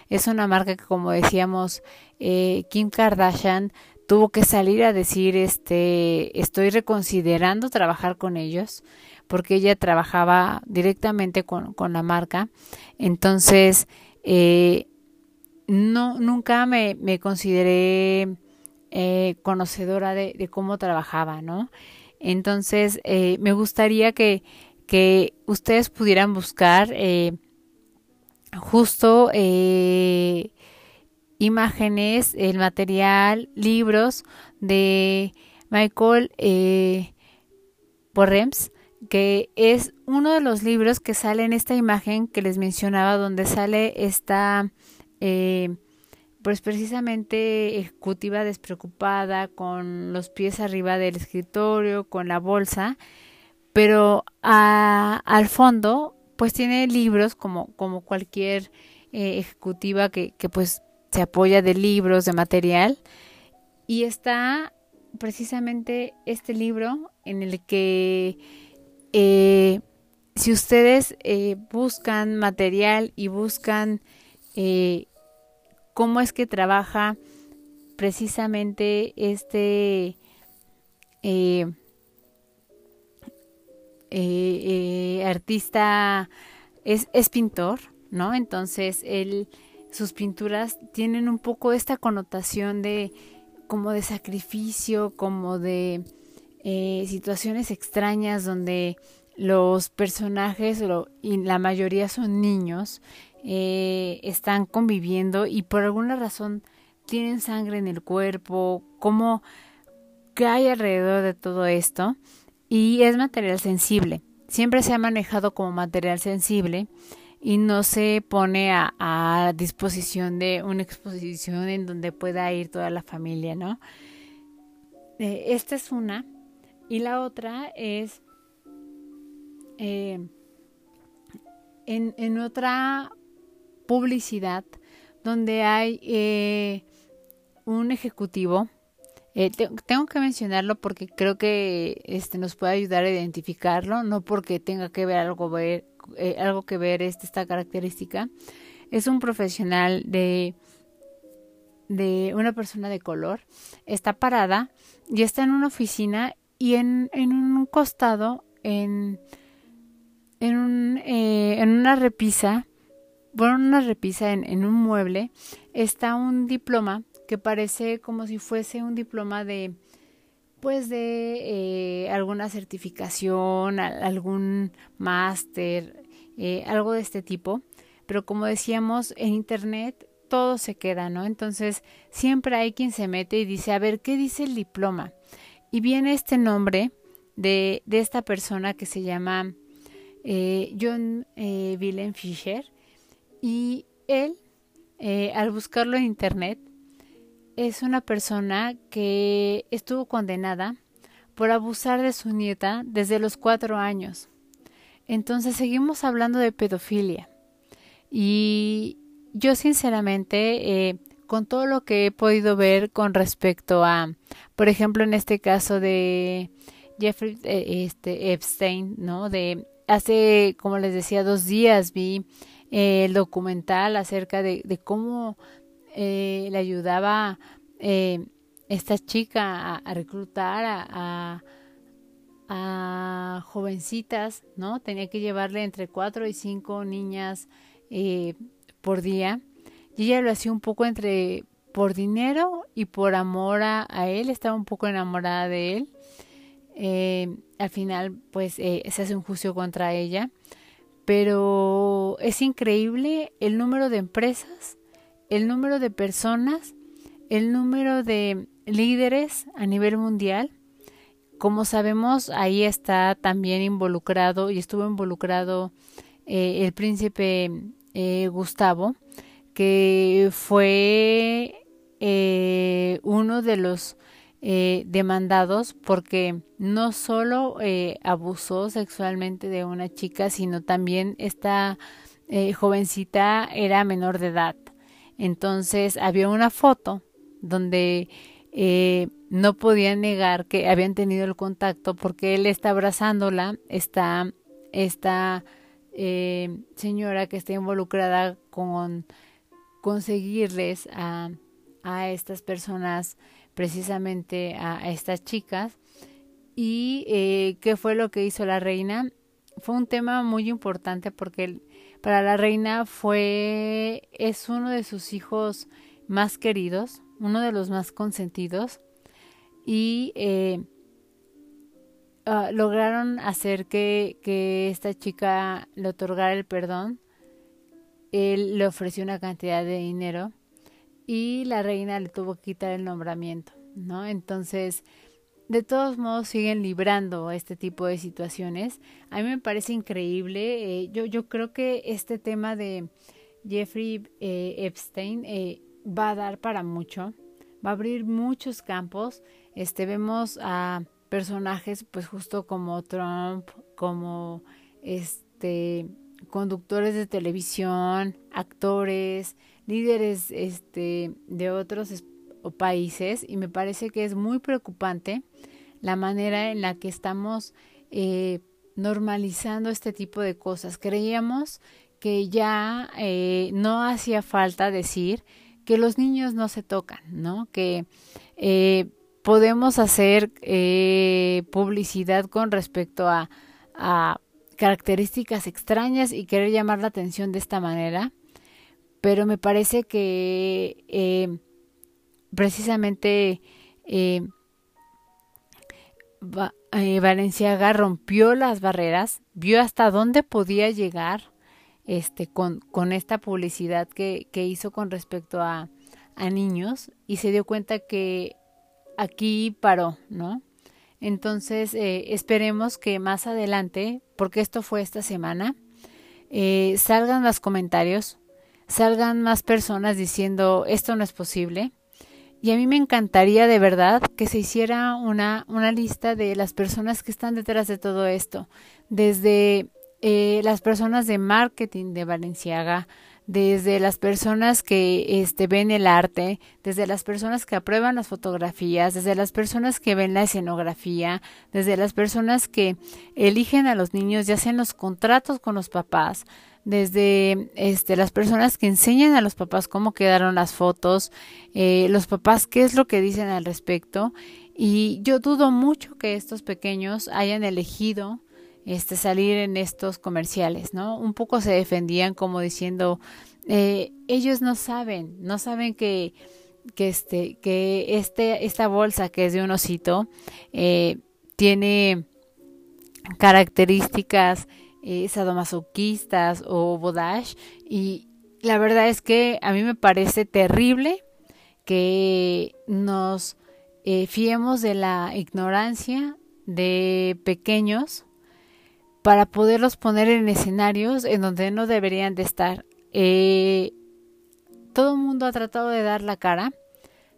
es una marca que como decíamos eh, Kim Kardashian tuvo que salir a decir este estoy reconsiderando trabajar con ellos porque ella trabajaba directamente con, con la marca. Entonces eh, no nunca me, me consideré eh, conocedora de, de, cómo trabajaba no entonces, eh, me gustaría que, que, ustedes pudieran buscar eh, justo eh, imágenes, el material, libros de Michael eh, Porrems, que es uno de los libros que sale en esta imagen que les mencionaba, donde sale esta eh, pues precisamente ejecutiva despreocupada, con los pies arriba del escritorio, con la bolsa, pero al fondo pues tiene libros como, como cualquier eh, ejecutiva que, que pues se apoya de libros, de material, y está precisamente este libro en el que eh, si ustedes eh, buscan material y buscan eh, cómo es que trabaja precisamente este eh, eh, eh, artista es, es, pintor, ¿no? Entonces él, sus pinturas tienen un poco esta connotación de como de sacrificio, como de situaciones extrañas donde los personajes lo, y la mayoría son niños eh, están conviviendo y por alguna razón tienen sangre en el cuerpo, como que hay alrededor de todo esto y es material sensible. Siempre se ha manejado como material sensible y no se pone a, a disposición de una exposición en donde pueda ir toda la familia, ¿no? Eh, esta es una y la otra es eh, en, en otra publicidad donde hay eh, un ejecutivo. Eh, te, tengo que mencionarlo porque creo que este nos puede ayudar a identificarlo, no porque tenga que ver algo ver eh, algo que ver este, esta característica. Es un profesional de de una persona de color. Está parada y está en una oficina y en, en un costado en en, un, en una repisa bueno, una repisa en, en un mueble está un diploma que parece como si fuese un diploma de pues de eh, alguna certificación, algún máster, eh, algo de este tipo. Pero como decíamos, en Internet todo se queda, ¿no? Entonces siempre hay quien se mete y dice, a ver, ¿qué dice el diploma? Y viene este nombre de, de esta persona que se llama eh, John Willem Fisher y él, eh, al buscarlo en internet, es una persona que estuvo condenada por abusar de su nieta desde los cuatro años. Entonces seguimos hablando de pedofilia. Y yo sinceramente, eh, con todo lo que he podido ver con respecto a, por ejemplo, en este caso de Jeffrey eh, este, Epstein, ¿no? De hace, como les decía, dos días vi eh, el documental acerca de, cómo eh, le ayudaba eh, esta chica a, reclutar a, a, a, jovencitas, ¿no? Tenía que llevarle entre cuatro y cinco niñas eh, por día. Y ella lo hacía un poco entre por dinero y por amor a, a él, estaba un poco enamorada de él. Eh, al final, pues eh, se hace un juicio contra ella pero es increíble el número de empresas, el número de personas, el número de líderes a nivel mundial. Como sabemos, ahí está también involucrado y estuvo involucrado eh, el príncipe eh, Gustavo, que fue eh, uno de los demandados porque no solo abusó sexualmente de una chica, sino también esta jovencita era menor de edad. Entonces había una foto donde no podía negar que habían tenido el contacto porque él está abrazándola, está, esta eh, señora que está involucrada con conseguirles a estas personas, precisamente a, estas chicas. ¿Y eh, qué fue lo que hizo la reina? Fue un tema muy importante porque para la reina fue, es uno de sus hijos más queridos, uno de los más consentidos y eh, ah, lograron hacer que, que esta chica le otorgara el perdón. Él le ofreció una cantidad de dinero y la reina le tuvo que quitar el nombramiento, ¿no? Entonces, de todos modos siguen librando este tipo de situaciones. A mí me parece increíble. Eh, yo, yo creo que este tema de Jeffrey eh, Epstein va a dar para mucho, va a abrir muchos campos este, vemos a personajes, pues justo como Trump, como este conductores de televisión, actores, líderes este, de otros países y me parece que es muy preocupante la manera en la que estamos eh, normalizando este tipo de cosas. Creíamos que ya eh, no hacía falta decir que los niños no se tocan, ¿no? Que eh, podemos hacer eh, publicidad con respecto a, características extrañas y querer llamar la atención de esta manera, pero me parece que eh, precisamente eh, Valenciaga rompió las barreras, vio hasta dónde podía llegar este, con, con esta publicidad que, que hizo con respecto a, a niños y se dio cuenta que aquí paró, ¿no? Entonces, eh, esperemos que más adelante, porque esto fue esta semana, eh, salgan los comentarios, salgan más personas diciendo esto no es posible. Y a mí me encantaría de verdad que se hiciera una, una lista de las personas que están detrás de todo esto, desde eh, las personas de marketing de Valenciaga, desde las personas que este, ven el arte, desde las personas que aprueban las fotografías, desde las personas que ven la escenografía, desde las personas que eligen a los niños y hacen los contratos con los papás, desde este, las personas que enseñan a los papás cómo quedaron las fotos, eh, los papás qué es lo que dicen al respecto. Y yo dudo mucho que estos pequeños hayan elegido este, salir en estos comerciales, ¿no? Un poco se defendían como diciendo, eh, ellos no saben, no saben que, que, este, que este, esta bolsa que es de un osito eh, tiene características eh, sadomasoquistas o bodash y la verdad es que a mí me parece terrible que nos eh, fiemos de la ignorancia de pequeños para poderlos poner en escenarios en donde no deberían de estar. Eh, todo el mundo ha tratado de dar la cara,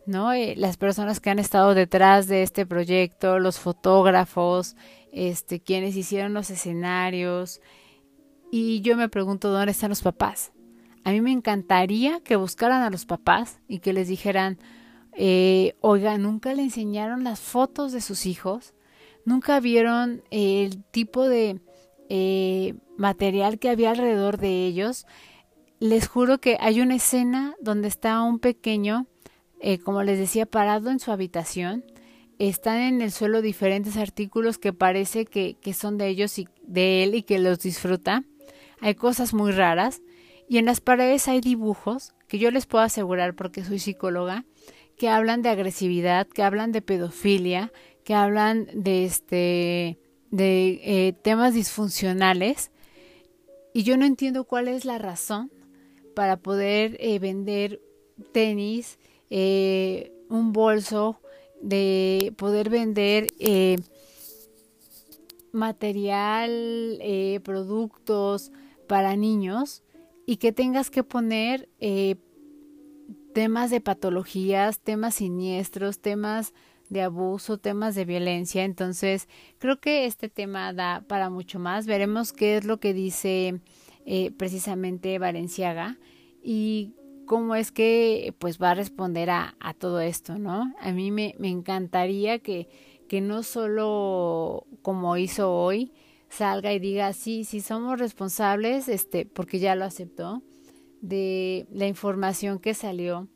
¿no? Eh, las personas que han estado detrás de este proyecto, los fotógrafos, este, quienes hicieron los escenarios. Y yo me pregunto dónde están los papás. A mí me encantaría que buscaran a los papás y que les dijeran, eh, oiga, nunca le enseñaron las fotos de sus hijos, nunca vieron el tipo de eh, material que había alrededor de ellos, les juro que hay una escena donde está un pequeño, eh, como les decía, parado en su habitación. Están en el suelo diferentes artículos que parece que, que son de ellos y de él y que los disfruta. Hay cosas muy raras. Y en las paredes hay dibujos que yo les puedo asegurar porque soy psicóloga, que hablan de agresividad, que hablan de pedofilia, que hablan de este de eh, temas disfuncionales y yo no entiendo cuál es la razón para poder eh, vender tenis, eh, un bolso, de poder vender material, productos para niños y que tengas que poner eh, temas de patologías, temas siniestros, temas de abuso, temas de violencia. Entonces, creo que este tema da para mucho más. Veremos qué es lo que dice eh, precisamente Valenciaga y cómo es que pues va a responder a, todo esto, ¿no? A mí me, encantaría que, no solo como hizo hoy, salga y diga, sí, sí somos responsables, este, porque ya lo aceptó, de la información que salió,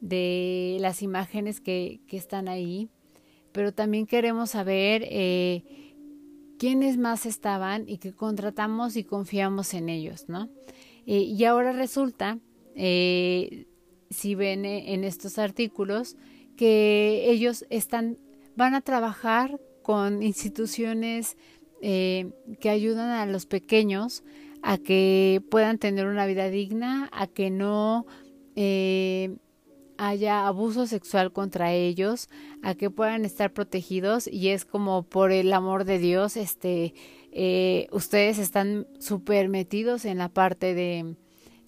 de las imágenes que, que están ahí, pero también queremos saber eh, quiénes más estaban y que contratamos y confiamos en ellos, ¿no? Eh, y ahora resulta, eh, si ven en estos artículos, que ellos están, van a trabajar con instituciones eh, que ayudan a los pequeños a que puedan tener una vida digna, a que no eh, haya abuso sexual contra ellos, a que puedan estar protegidos. Y es como por el amor de Dios, este, eh, ustedes están súper metidos en la parte de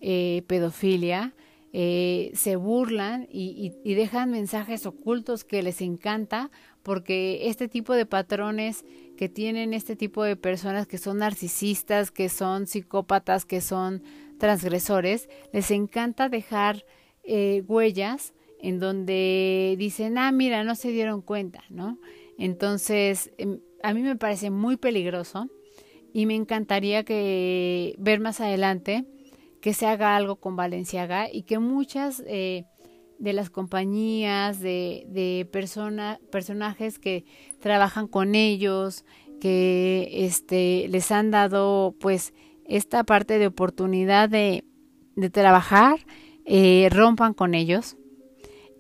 pedofilia, se burlan y, y, dejan mensajes ocultos que les encanta porque este tipo de patrones que tienen este tipo de personas que son narcisistas, que son psicópatas, que son transgresores, les encanta dejar eh, huellas en donde dicen, ah, mira, no se dieron cuenta, ¿no? Entonces, em, a mí me parece muy peligroso y me encantaría que ver más adelante que se haga algo con Valenciaga y que muchas eh, de las compañías, de, de personajes que trabajan con ellos, que este, les han dado pues esta parte de oportunidad de, de trabajar, eh, rompan con ellos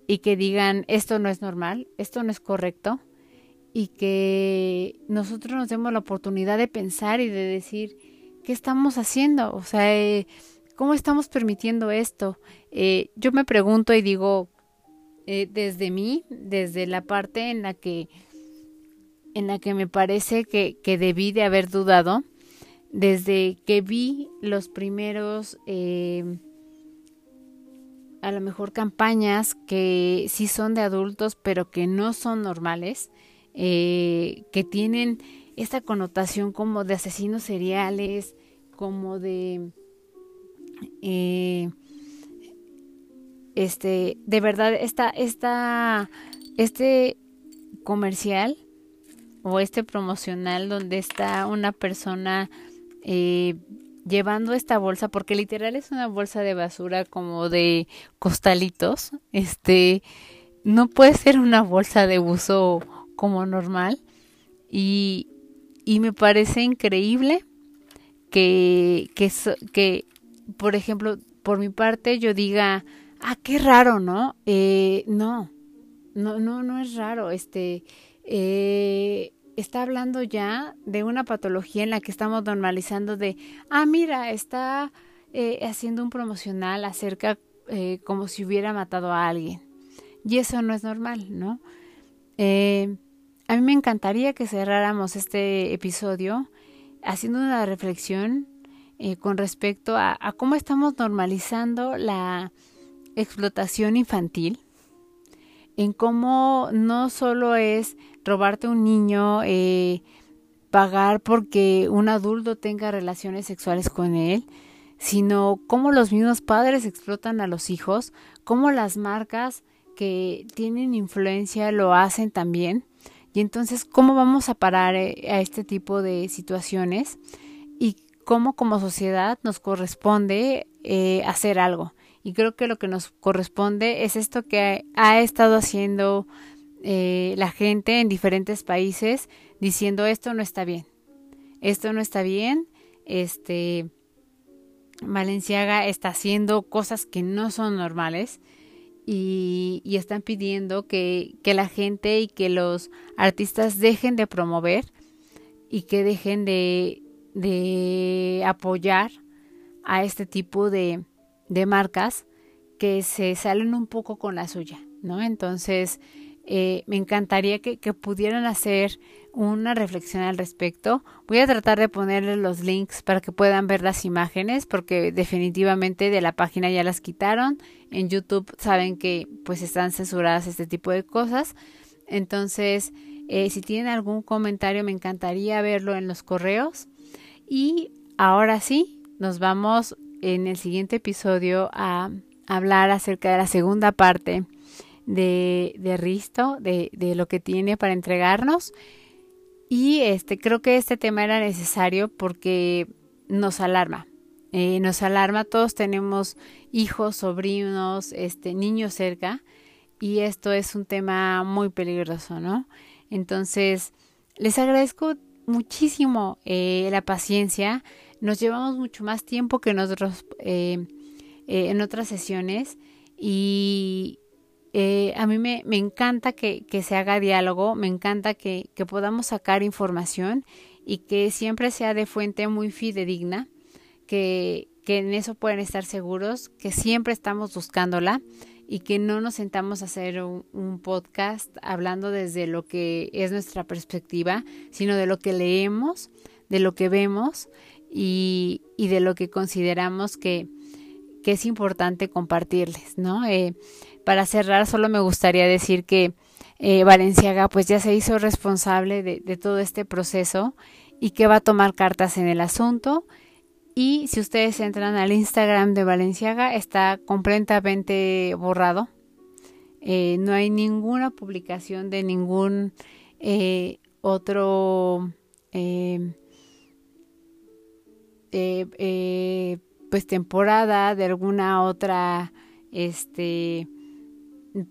y que digan esto no es normal, esto no es correcto y que nosotros nos demos la oportunidad de pensar y de decir qué estamos haciendo, o sea, eh, ¿Cómo estamos permitiendo esto? Eh, yo me pregunto y digo, eh, desde mí, desde la parte en la que, en la que me parece que, que debí de haber dudado, desde que vi los primeros, eh, a lo mejor campañas que sí son de adultos, pero que no son normales, que tienen esta connotación como de asesinos seriales, como de eh, este, de verdad, esta, esta, este comercial o este promocional donde está una persona eh, llevando esta bolsa, porque literal es una bolsa de basura como de costalitos, este, no puede ser una bolsa de uso como normal. Y, y me parece increíble que, que, que por ejemplo, por mi parte yo diga, ah, qué raro, ¿no? Eh, no, no, no, no es raro. Este, eh, está hablando ya de una patología en la que estamos normalizando de, ah, mira, está eh, haciendo un promocional acerca eh, como si hubiera matado a alguien. Y eso no es normal, ¿no? Eh, a mí me encantaría que cerráramos este episodio haciendo una reflexión eh, con respecto a, cómo estamos normalizando la explotación infantil, en cómo no solo es robarte un niño, eh, pagar porque un adulto tenga relaciones sexuales con él, sino cómo los mismos padres explotan a los hijos, cómo las marcas que tienen influencia lo hacen también. Y entonces, ¿cómo vamos a parar eh, a este tipo de situaciones? Y cómo como sociedad nos corresponde eh, hacer algo. Y creo que lo que nos corresponde es esto que ha estado haciendo eh, la gente en diferentes países diciendo esto no está bien. Esto no está bien. Este Valenciaga está haciendo cosas que no son normales y, y están pidiendo que, que la gente y que los artistas dejen de promover y que dejen de, de apoyar a este tipo de, de marcas que se salen un poco con la suya, ¿no? Entonces, eh, me encantaría que, que, pudieran hacer una reflexión al respecto. Voy a tratar de ponerles los links para que puedan ver las imágenes, porque definitivamente de la página ya las quitaron. En YouTube saben que pues están censuradas este tipo de cosas. Entonces, eh, si tienen algún comentario, me encantaría verlo en los correos. Y ahora sí, nos vamos en el siguiente episodio a hablar acerca de la segunda parte de, de Risto, de, de, lo que tiene para entregarnos. Y este, creo que este tema era necesario porque nos alarma. Eh, nos alarma, todos tenemos hijos, sobrinos, este, niños cerca, y esto es un tema muy peligroso, ¿no? Entonces, les agradezco muchísimo eh, la paciencia. Nos llevamos mucho más tiempo que nosotros eh, eh, en otras sesiones y eh, a mí me, me encanta que, que, se haga diálogo, me encanta que, que podamos sacar información y que siempre sea de fuente muy fidedigna, que, que en eso pueden estar seguros, que siempre estamos buscándola y que no nos sentamos a hacer un, un, podcast hablando desde lo que es nuestra perspectiva, sino de lo que leemos, de lo que vemos y, y de lo que consideramos que, que es importante compartirles, ¿no? Eh, para cerrar, solo me gustaría decir que eh, Valenciaga pues ya se hizo responsable de, de todo este proceso y que va a tomar cartas en el asunto. Y si ustedes entran al Instagram de Valenciaga, está completamente borrado. Eh, no hay ninguna publicación de ningún eh, otro eh, eh, pues temporada de alguna otra este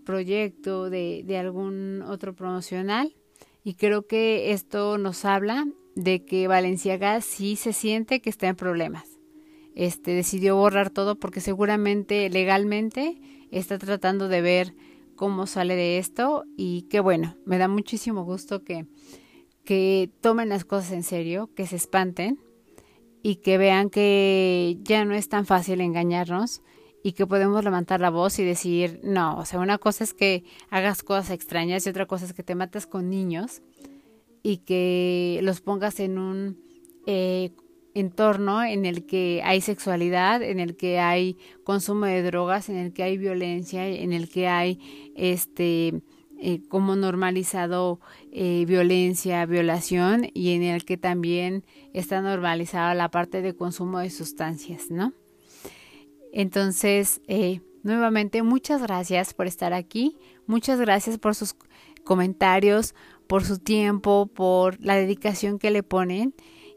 proyecto de algún otro promocional y creo que esto nos habla de que Valenciaga sí se siente que está en problemas. Este decidió borrar todo porque seguramente legalmente está tratando de ver cómo sale de esto y qué bueno, me da muchísimo gusto que que tomen las cosas en serio, que se espanten y que vean que ya no es tan fácil engañarnos y que podemos levantar la voz y decir, no, o sea, una cosa es que hagas cosas extrañas y otra cosa es que te mates con niños y que los pongas en un eh, entorno en el que hay sexualidad, en el que hay consumo de drogas, en el que hay violencia, en el que hay este eh, como normalizado eh, violencia, violación y en el que también está normalizada la parte de consumo de sustancias, ¿no? Entonces, nuevamente, muchas gracias por estar aquí, muchas gracias por sus comentarios, por su tiempo, por la dedicación que le ponen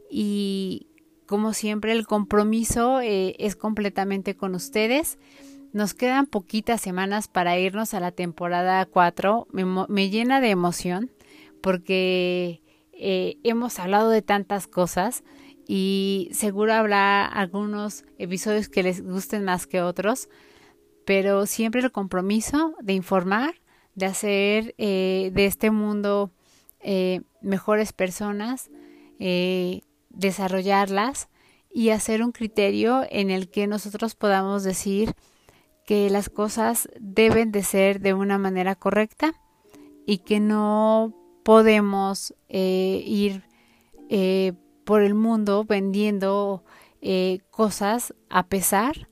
y como siempre el compromiso eh, es completamente con ustedes. Nos quedan poquitas semanas para irnos a la temporada 4. Me, me llena de emoción porque eh, hemos hablado de tantas cosas y seguro habrá algunos episodios que les gusten más que otros, pero siempre el compromiso de informar, de hacer eh, de este mundo eh, mejores personas, eh, desarrollarlas y hacer un criterio en el que nosotros podamos decir que las cosas deben de ser de una manera correcta y que no podemos eh, ir por el mundo vendiendo cosas a pesar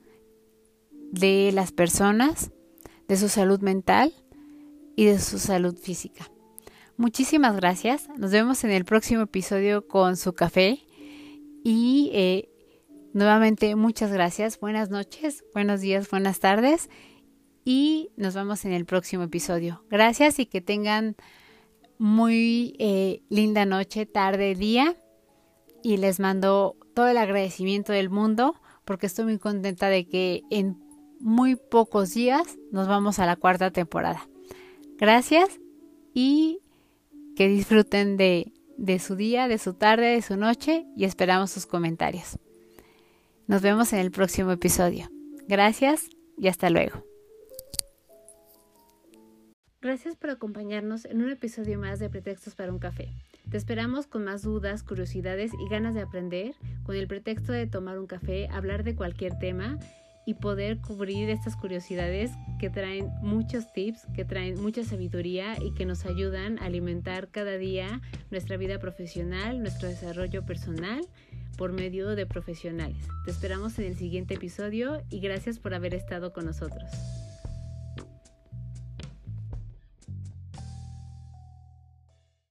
de las personas, de su salud mental y de su salud física. Muchísimas gracias. Nos vemos en el próximo episodio con su café. Y eh, nuevamente muchas gracias. Buenas noches, buenos días, buenas tardes. Y nos vemos en el próximo episodio. Gracias y que tengan muy eh, linda noche, tarde, día. Y les mando todo el agradecimiento del mundo porque estoy muy contenta de que en muy pocos días nos vamos a la cuarta temporada. Gracias y que disfruten de, de su día, de su tarde, de su noche y esperamos sus comentarios. Nos vemos en el próximo episodio. Gracias y hasta luego. Gracias por acompañarnos en un episodio más de Pretextos para un café. Te esperamos con más dudas, curiosidades y ganas de aprender, con el pretexto de tomar un café, hablar de cualquier tema y poder cubrir estas curiosidades que traen muchos tips, que traen mucha sabiduría y que nos ayudan a alimentar cada día nuestra vida profesional, nuestro desarrollo personal por medio de profesionales. Te esperamos en el siguiente episodio y gracias por haber estado con nosotros.